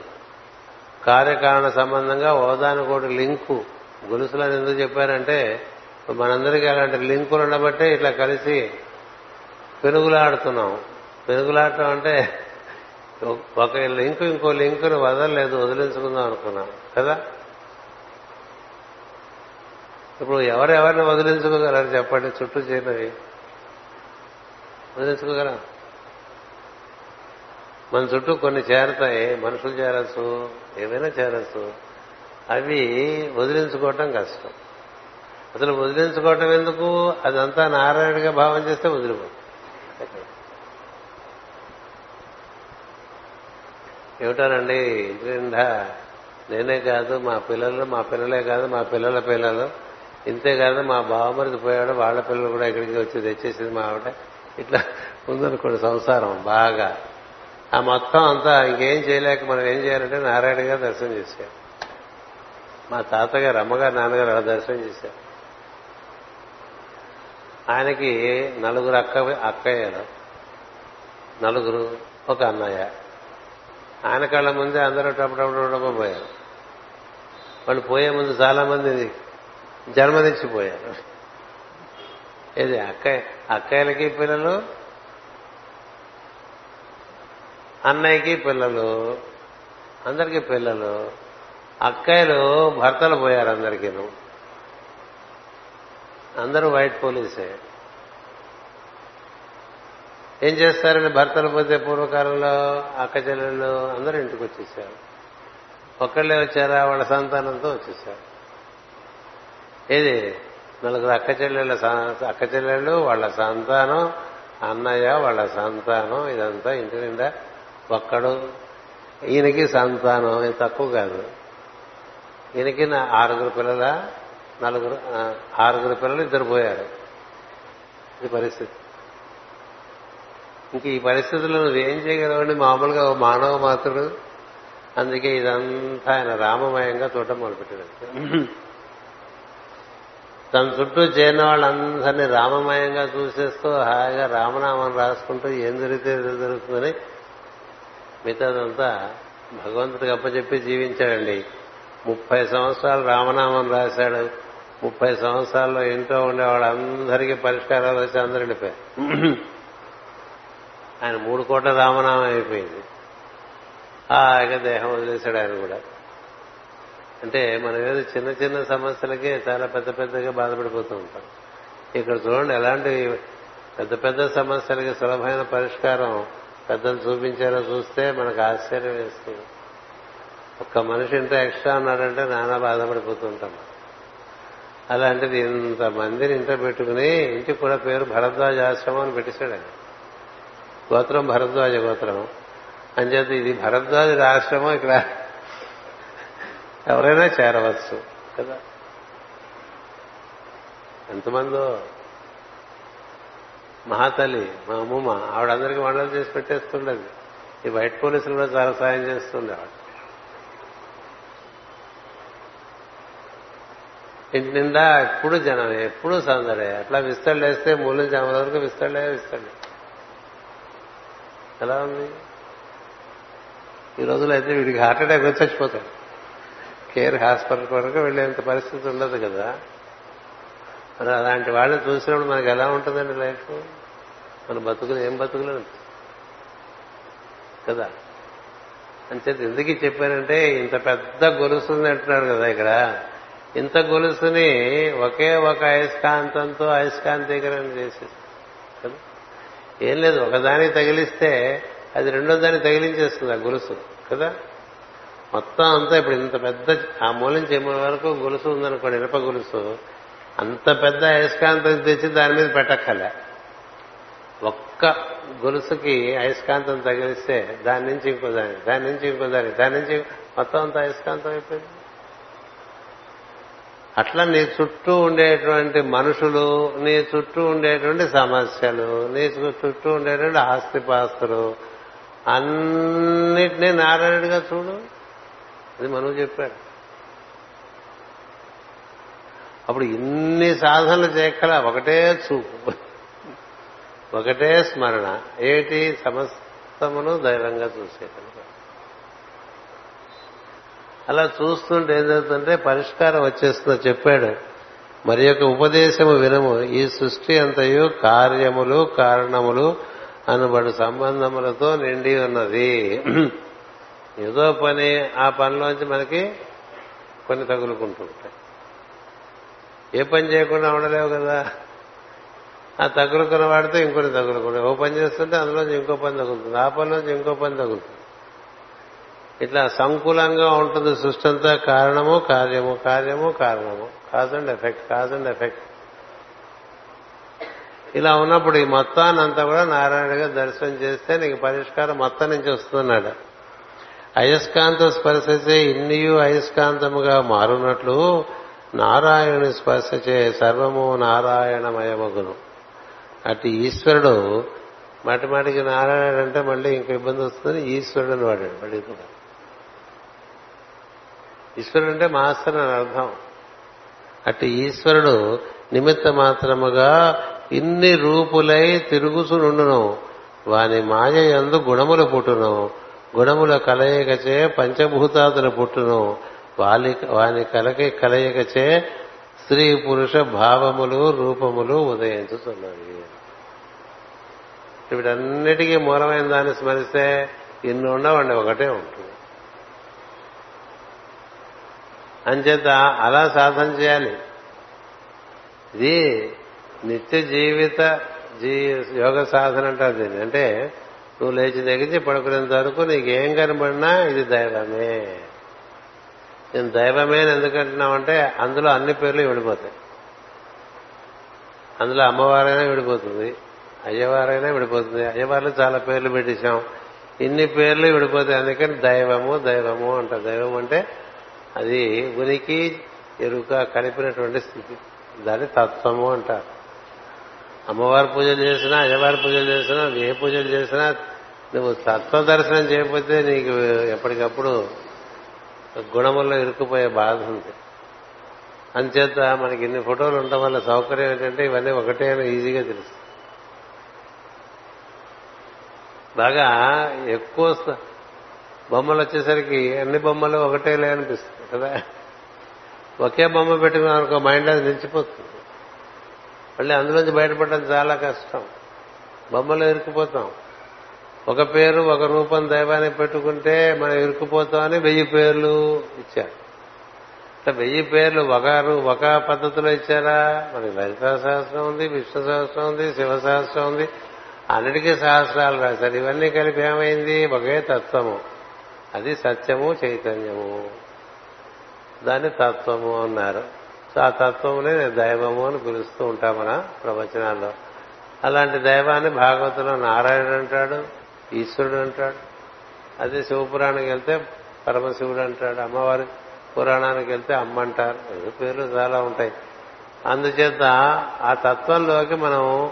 కార్యకారణ సంబంధంగా ఓదానికోటి లింకు. గొలుసులని ఎందుకు చెప్పారంటే మనందరికీ అలాంటి లింకులు ఉండబట్టే ఇట్లా కలిసి పెనుగులాడుతున్నాం. పెనుగులాడటం అంటే ఒక లింక్ ఇంకో లింకును వదలలేదు వదిలించుకుందాం అనుకున్నాం. కదా? ఇప్పుడు ఎవరెవరిని వదిలించుకోగలరు చెప్పండి? చుట్టూ చేరినవి. వదిలించుకోగలరా? మన చుట్టూ కొన్ని చేరతాయి. మనుషులు చేరచ్చు ఏమైనా చేరచ్చు. అవి వదిలించుకోవటం కష్టం. అసలు వదిలించుకోవటం ఎందుకు? అదంతా నారాయణగా భావం చేస్తే వదిలిపోతుంది. ఏమిటోనండి? ఇంటి నిండా నేనే కాదు మా పిల్లలు మా పిల్లలే కాదు మా పిల్లల పిల్లలు. ఇంతే కాదు మా బావమరిది పోయాడు వాళ్ళ పిల్లలు కూడా ఇక్కడికి వచ్చి తెచ్చేసింది మా ఆవిడ. ఇట్లా ఉందనుకోండి సంసారం బాగా. ఆ మొత్తం అంతా ఇంకేం చేయలేక మనం ఏం చేయాలంటే నారాయణ గారు దర్శనం చేశారు. మా తాతగారు అమ్మగారు నాన్నగారు అలా దర్శనం చేశారు. ఆయనకి నలుగురు అక్క అక్కయ్యలు నలుగురు ఒక అన్నయ్య. ఆయన కళ్ళ ముందే అందరూ టపటపటప పోయారు వాళ్ళు పోయే ముందు చాలా మంది జన్మనిచ్చిపోయారు ఇది అక్కయ్య అక్కయ్యలకి పిల్లలు అన్నయ్యకి పిల్లలు అందరికీ పిల్లలు అక్కయ్యలు భర్తలు పోయారు అందరికీ అందరూ వైట్ పోలీసే ఏం చేస్తారని భర్తలు పోతే పూర్వకాలంలో అక్క చెల్లెళ్ళు అందరూ ఇంటికి వచ్చేసారు. ఒక్కళ్ళే వచ్చారా? వాళ్ళ సంతానంతో వచ్చేసారు. ఏది? నలుగురు అక్క చెల్లెళ్ళ అక్క చెల్లెళ్ళు వాళ్ళ సంతానం అన్నయ్య వాళ్ళ సంతానం ఇదంతా ఇంటి నిండా ఒక్కడు. ఈయనకి సంతానం ఇది తక్కువ కాదు. ఈయనకి నా ఆరుగురు పిల్లల నలుగురు ఆరుగురు పిల్లలు ఇద్దరు పోయారు. ఇది పరిస్థితి. ఇంక ఈ పరిస్థితుల్లో నువ్వేం చేయగలవండి మామూలుగా మానవ మాత్రుడు అందుకే ఇదంతా ఆయన రామమయంగా చూడటం మొదలుపెట్టాడు. తన చుట్టూ చేరిన వాళ్ళందరినీ రామమయంగా చూసేస్తూ హాయిగా రామనామం రాసుకుంటూ ఏం జరిగితే జరుగుతుందని మిగతాదంతా భగవంతుడికి అప్పచెప్పి జీవించాడండి. ముప్పై సంవత్సరాలు రామనామం రాశాడు. ముప్పై సంవత్సరాల్లో ఇంట్లో ఉండే వాళ్ళందరికీ పరిష్కారాలు వచ్చి అందరు వెళ్ళిపోయారు. ఆయన మూడు కోట్ల రామనామం అయిపోయింది. హాయిగా దేహం వదిలేశాడు ఆయన కూడా. అంటే మనం ఏదో చిన్న చిన్న సమస్యలకే చాలా పెద్ద పెద్దగా బాధపడిపోతూ ఉంటాం. ఇక్కడ చూడండి ఎలాంటి పెద్ద పెద్ద సమస్యలకి సులభమైన పరిష్కారం పెద్దలు చూపించారో చూస్తే మనకు ఆశ్చర్యం వేస్తుంది. ఒక్క మనిషి ఇంత ఎక్స్ట్రా ఉన్నాడంటే నానా బాధపడిపోతుంటాం అలాంటిది ఇంత మందిని ఇంట పెట్టుకుని ఇంటికి కూడా పేరు భరద్వాజ ఆశ్రమం అని పెట్టేశాడు ఆయన. గోత్రం భరద్వాజ గోత్రం అంచేత ఇది భరద్వాజ ఆశ్రమం ఇక్కడ. ఎవరైనా చేరవచ్చు కదా? ఎంతమందో మహాతల్లి మా అమ్మమ్మ ఆవిడందరికీ వంటలు చేసి పెట్టేస్తుండేది. ఈ వైట్ పోలీసులు కూడా చాలా సాయం చేస్తుండే ఆవిడ ఇంటి నిండా ఎప్పుడు జనం ఎప్పుడు సందడే. అట్లా విస్తళ్ళు వేస్తే మూల నుంచి వరకు విస్తళ్ళే విస్తళ్ళే ఎలా ఉంది? ఈ రోజులో అయితే వీడికి హార్ట్ అటాక్ వచ్చి చచ్చిపోతాడు. కేర్ హాస్పిటల్ కొరకు వెళ్ళేంత పరిస్థితి ఉండదు కదా. మరి అలాంటి వాళ్ళని చూసినప్పుడు మనకు ఎలా ఉంటుందండి లైఫ్? మన బతుకులు ఏం బతుకులు? కదా. అంచేత ఎందుకు చెప్పానంటే ఇంత పెద్ద గొలుసుంది అంటున్నాడు కదా ఇక్కడ. ఇంత గొలుసుని ఒకే ఒక అయస్కాంతంతో అయస్కాంతీకరణ చేసేది ఏం లేదు ఒకదానికి తగిలిస్తే అది రెండో దాన్ని తగిలించేస్తుంది ఆ గొలుసు కదా? మొత్తం అంతా ఇప్పుడు ఇంత పెద్ద ఆ మూలం చెమ్మ వరకు గొలుసు ఉందనుకోండి ఇనప గొలుసు అంత పెద్ద అయస్కాంతం తెచ్చి దాని మీద పెట్టక్కలే ఒక్క గొలుసుకి అయస్కాంతం తగిలిస్తే దాని నుంచి ఇంకో దాని దాని నుంచి ఇంకో దాని దాని నుంచి మొత్తం అంత అయస్కాంతం అయిపోయింది. అట్లా నీ చుట్టూ ఉండేటువంటి మనుషులు నీ చుట్టూ ఉండేటువంటి సమస్యలు నీ చుట్టూ ఉండేటువంటి ఆస్తిపాస్తులు అన్నిటినీ నారాయణుడిగా చూడు. అది మనం చెప్పాడు. అప్పుడు ఇన్ని సాధనలు చేయగల ఒకటే చూపు ఒకటే స్మరణ. ఏటి సమస్తమును దైవంగా చూసేటప్పుడు అలా చూస్తుంటే ఏం జరుగుతుంటే పరిష్కారం వచ్చేస్తుందో. చెప్పాడు. మరి యొక్క ఉపదేశము వినము. ఈ సృష్టి అంతయు కార్యములు కారణములు అనబడు సంబంధములతో నిండి ఉన్నది. ఏదో పని ఆ పనిలోంచి మనకి కొన్ని తగులుకుంటుంటాయి. ఏ పని చేయకుండా ఉండలేవు కదా. ఆ తగులుకున్న వాడితో ఇంకొన్ని తగులుకుంటాయి. ఓ పని చేస్తుంటే అందులోంచి ఇంకో పని తగులుతుంది. ఆ పనిలోంచి ఇంకో పని తగులుతుంది. ఇట్లా సంకులంగా ఉంటుంది సృష్టి అంతా కారణము కార్యము కార్యము కారణము. Cause and effect cause and effect ఇలా ఉన్నప్పుడు ఈ మొత్తాన్ని అంతా కూడా నారాయణగా దర్శనం చేస్తే నీకు పరిష్కారం మొత్తం నుంచి వస్తున్నాడు అయస్కాంత స్పర్శచే ఇన్నియు అయస్కాంతముగా మారునట్లు నారాయణుని స్పర్శచే సర్వము నారాయణమయమగును. అటు ఈశ్వరుడు మాటిమాటికి నారాయణ అంటే మళ్ళీ ఇంకా ఇబ్బంది వస్తుంది ఈశ్వరుడు అని వాడాడు మళ్ళీ కూడా ఈశ్వరుడు అంటే మాస్టర్ అని అర్థం. అటు ఈశ్వరుడు నిమిత్త మాత్రముగా ఇన్ని రూపులై తిరుగుచునుండును. వాని మాయ ఎందు గుణములు పుట్టును. గుణముల కలయికచే పంచభూతాదులు పుట్టును. వాలి వాని కలకి కలయికచే స్త్రీ పురుష భావములు రూపములు ఉదయించుతున్నవి వీటన్నిటికీ మూలమైన దాన్ని స్మరిస్తే ఇన్ని ఉండవండి ఒకటే ఉంటుంది. అంచేత అలా సాధన చేయాలి. ఇది నిత్య జీవిత జీ యోగ సాధన అంటారు దీన్ని. అంటే నువ్వు లేచి నెగిచి పడుకునేంత వరకు నీకేం కనబడినా ఇది దైవమే. నేను దైవమే అని ఎందుకంటున్నామంటే అందులో అన్ని పేర్లు విడిపోతాయి. అందులో అమ్మవారైనా విడిపోతుంది అయ్యవారైనా విడిపోతుంది. అయ్యవారు చాలా పేర్లు పెట్టేశాం. ఇన్ని పేర్లు విడిపోతాయి. అందుకని దైవము దైవము అంట దైవం అంటే అది ఉనికి ఎరుక కలిపినటువంటి స్థితి. దాన్ని తత్వము అంటారు. అమ్మవారి పూజలు చేసినా అయ్యవారి పూజలు చేసినా ఏ పూజలు చేసినా నువ్వు తత్వ దర్శనం చేయకపోతే నీకు ఎప్పటికప్పుడు గుణముల్లో ఇరుక్కుపోయే బాధ ఉంది. అంచేత మనకి ఇన్ని ఫోటోలు ఉండటం వల్ల సౌకర్యం ఏంటంటే ఇవన్నీ ఒకటే అని ఈజీగా తెలుసు బాగా ఎక్కువ బొమ్మలు వచ్చేసరికి అన్ని బొమ్మలు ఒకటే అనిపిస్తుంది. కదా? ఒకే బొమ్మ పెట్టుకున్నాం అనుకో మైండ్ అది నిలిచిపోతుంది. మళ్ళీ అందులోంచి బయటపడడం చాలా కష్టం. బొమ్మలో ఇరుక్కుపోతాం. ఒక పేరు ఒక రూపం దైవానికి పెట్టుకుంటే మనం ఇరుక్కుపోతామని వెయ్యి పేర్లు ఇచ్చారు. ఇట్లా వెయ్యి పేర్లు ఒక ఒక పద్ధతిలో ఇచ్చారా? మనకి లలితా సహస్రం ఉంది విష్ణు సహస్రం ఉంది శివ సహస్రం ఉంది. అన్నిటికీ సహస్రాలు రాశారు. ఇవన్నీ కలిపి ఏమైంది? ఒకే తత్వము. అది సత్యము చైతన్యము. దాన్ని తత్వము అన్నారు. సో ఆ తత్వమునే దైవము అని పిలుస్తూ ఉంటాం మన ప్రవచనాల్లో. అలాంటి దైవాన్ని భాగవతంలో నారాయణుడు అంటాడు ఈశ్వరుడు అంటాడు. అదే శివపురాణానికి వెళ్తే పరమశివుడు అంటాడు అమ్మవారి పురాణానికి వెళ్తే అమ్మ అంటారు. పేర్లు చాలా ఉంటాయి. అందుచేత ఆ తత్వంలోకి మనం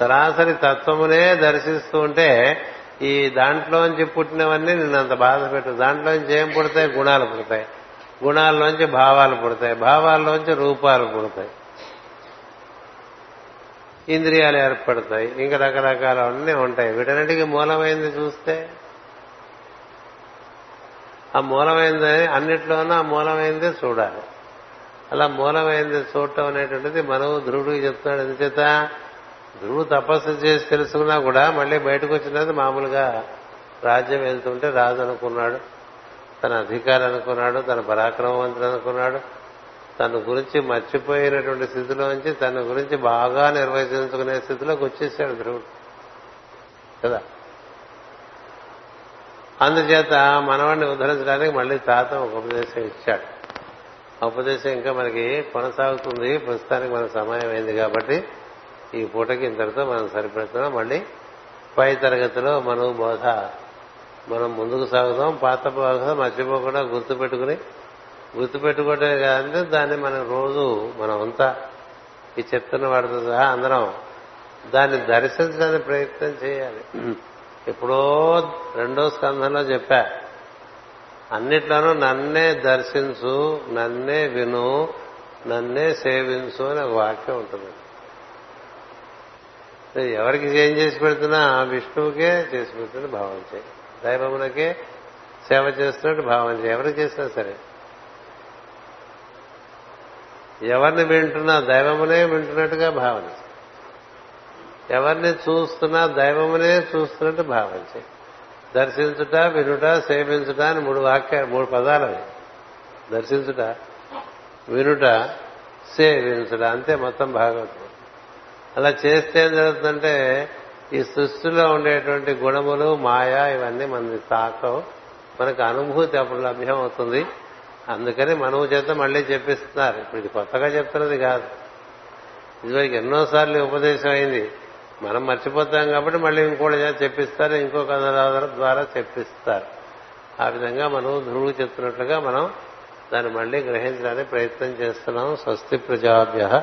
సరాసరి తత్వమునే దర్శిస్తూ ఉంటే ఈ దాంట్లోంచి పుట్టినవన్నీ నేను అంత బాధ పెట్టు దాంట్లోంచి ఏం పుడతాయి? గుణాలు పుడతాయి. గుణాల్లోంచి భావాలు పుడతాయి. భావాల్లోంచి రూపాలు పుడతాయి. ఇంద్రియాలు ఏర్పడతాయి. ఇంకా రకరకాల అన్నీ ఉంటాయి. వీటన్నిటికీ మూలమైంది చూస్తే ఆ మూలమైంది అన్నిట్లోనూ ఆ మూలమైందే చూడాలి. అలా మూలమైంది చూడటం అనేటువంటిది మనవు ధ్రువుడికి చెప్తున్నాడు ఎందుచేత? ధ్రువుడు తపస్సు చేసి తెలుసుకున్నా కూడా మళ్ళీ బయటకు వచ్చినది మామూలుగా రాజ్యం వెళ్తుంటే రాజు అనుకున్నాడు. తన అధికారం అనుకున్నాడు తన పరాక్రమవంతుడు అనుకున్నాడు. తన గురించి మర్చిపోయినటువంటి స్థితిలోంచి తన గురించి బాగా నిర్వచించుకునే స్థితిలోకి వచ్చేసాడు ధ్రువుడు. కదా? అందుచేత మనవాడిని ఉద్ధరించడానికి మళ్ళీ తాత ఒక ఉపదేశం ఇచ్చాడు. ఆ ఉపదేశం ఇంకా మనకి కొనసాగుతుంది. ప్రస్తుతానికి మన సమయం అయింది కాబట్టి ఈ పూటకి ఇంతటితో మనం సరిపెడుతున్నాం. మళ్ళీ పై తరగతిలో మనం బోధ మనం ముందుకు సాగుదాం పాత బోధ మర్చిపోకుండా గుర్తుపెట్టుకుని గుర్తుపెట్టుకోవటమే కాదంటే దాన్ని మనం రోజు మనం అంతా ఈ చెప్తున్న వాడితో సహా అందరం దాన్ని దర్శించడానికి ప్రయత్నం చేయాలి. ఎప్పుడో రెండో స్కంధంలో చెప్పా అన్నిట్లోనూ నన్నే దర్శించు నన్నే విను నన్నే సేవించు అని ఒక వాక్యం ఉంటుంది. ఎవరికి ఏం చేసి పెడుతున్నా? విష్ణువుకే చేసి పెడుతున్నా భావం చేయాలి దైవములకే సేవ చేస్తున్నట్టు భావం ఎవరు ఎవరికి చేసినా సరే. ఎవరిని వింటున్నా దైవమునే వింటున్నట్టుగా భావన ఎవరిని చూస్తున్నా దైవమునే చూస్తున్నట్టు భావం చేయి. దర్శించుట వినుట సేవించుట అని మూడు వాక్య మూడు పదాలు అవి. దర్శించుట వినుట సేవించుట. అంతే మొత్తం భాగవతం. అలా చేస్తే ఏం జరుగుతుందంటే ఈ సృష్టిలో ఉండేటువంటి గుణములు మాయా ఇవన్నీ మనకి తాకవు. మనకు అనుభూతి అప్పుడు లభ్యం అవుతుంది అందుకని మనవు చేత మళ్ళీ చెప్పిస్తున్నారు. ఇప్పుడు ఇది కొత్తగా చెప్తున్నది కాదు. ఇదివరకు ఎన్నోసార్లు ఉపదేశం అయింది. మనం మర్చిపోతాం కాబట్టి మళ్ళీ ఇంకోటి చెప్పిస్తారు ఇంకో కథ ద్వారా చెప్పిస్తారు. ఆ విధంగా మనం ధ్రువు చెప్తున్నట్లుగా మనం దాన్ని మళ్ళీ గ్రహించడానికి ప్రయత్నం చేస్తున్నాం. స్వస్తి ప్రజాభ్య.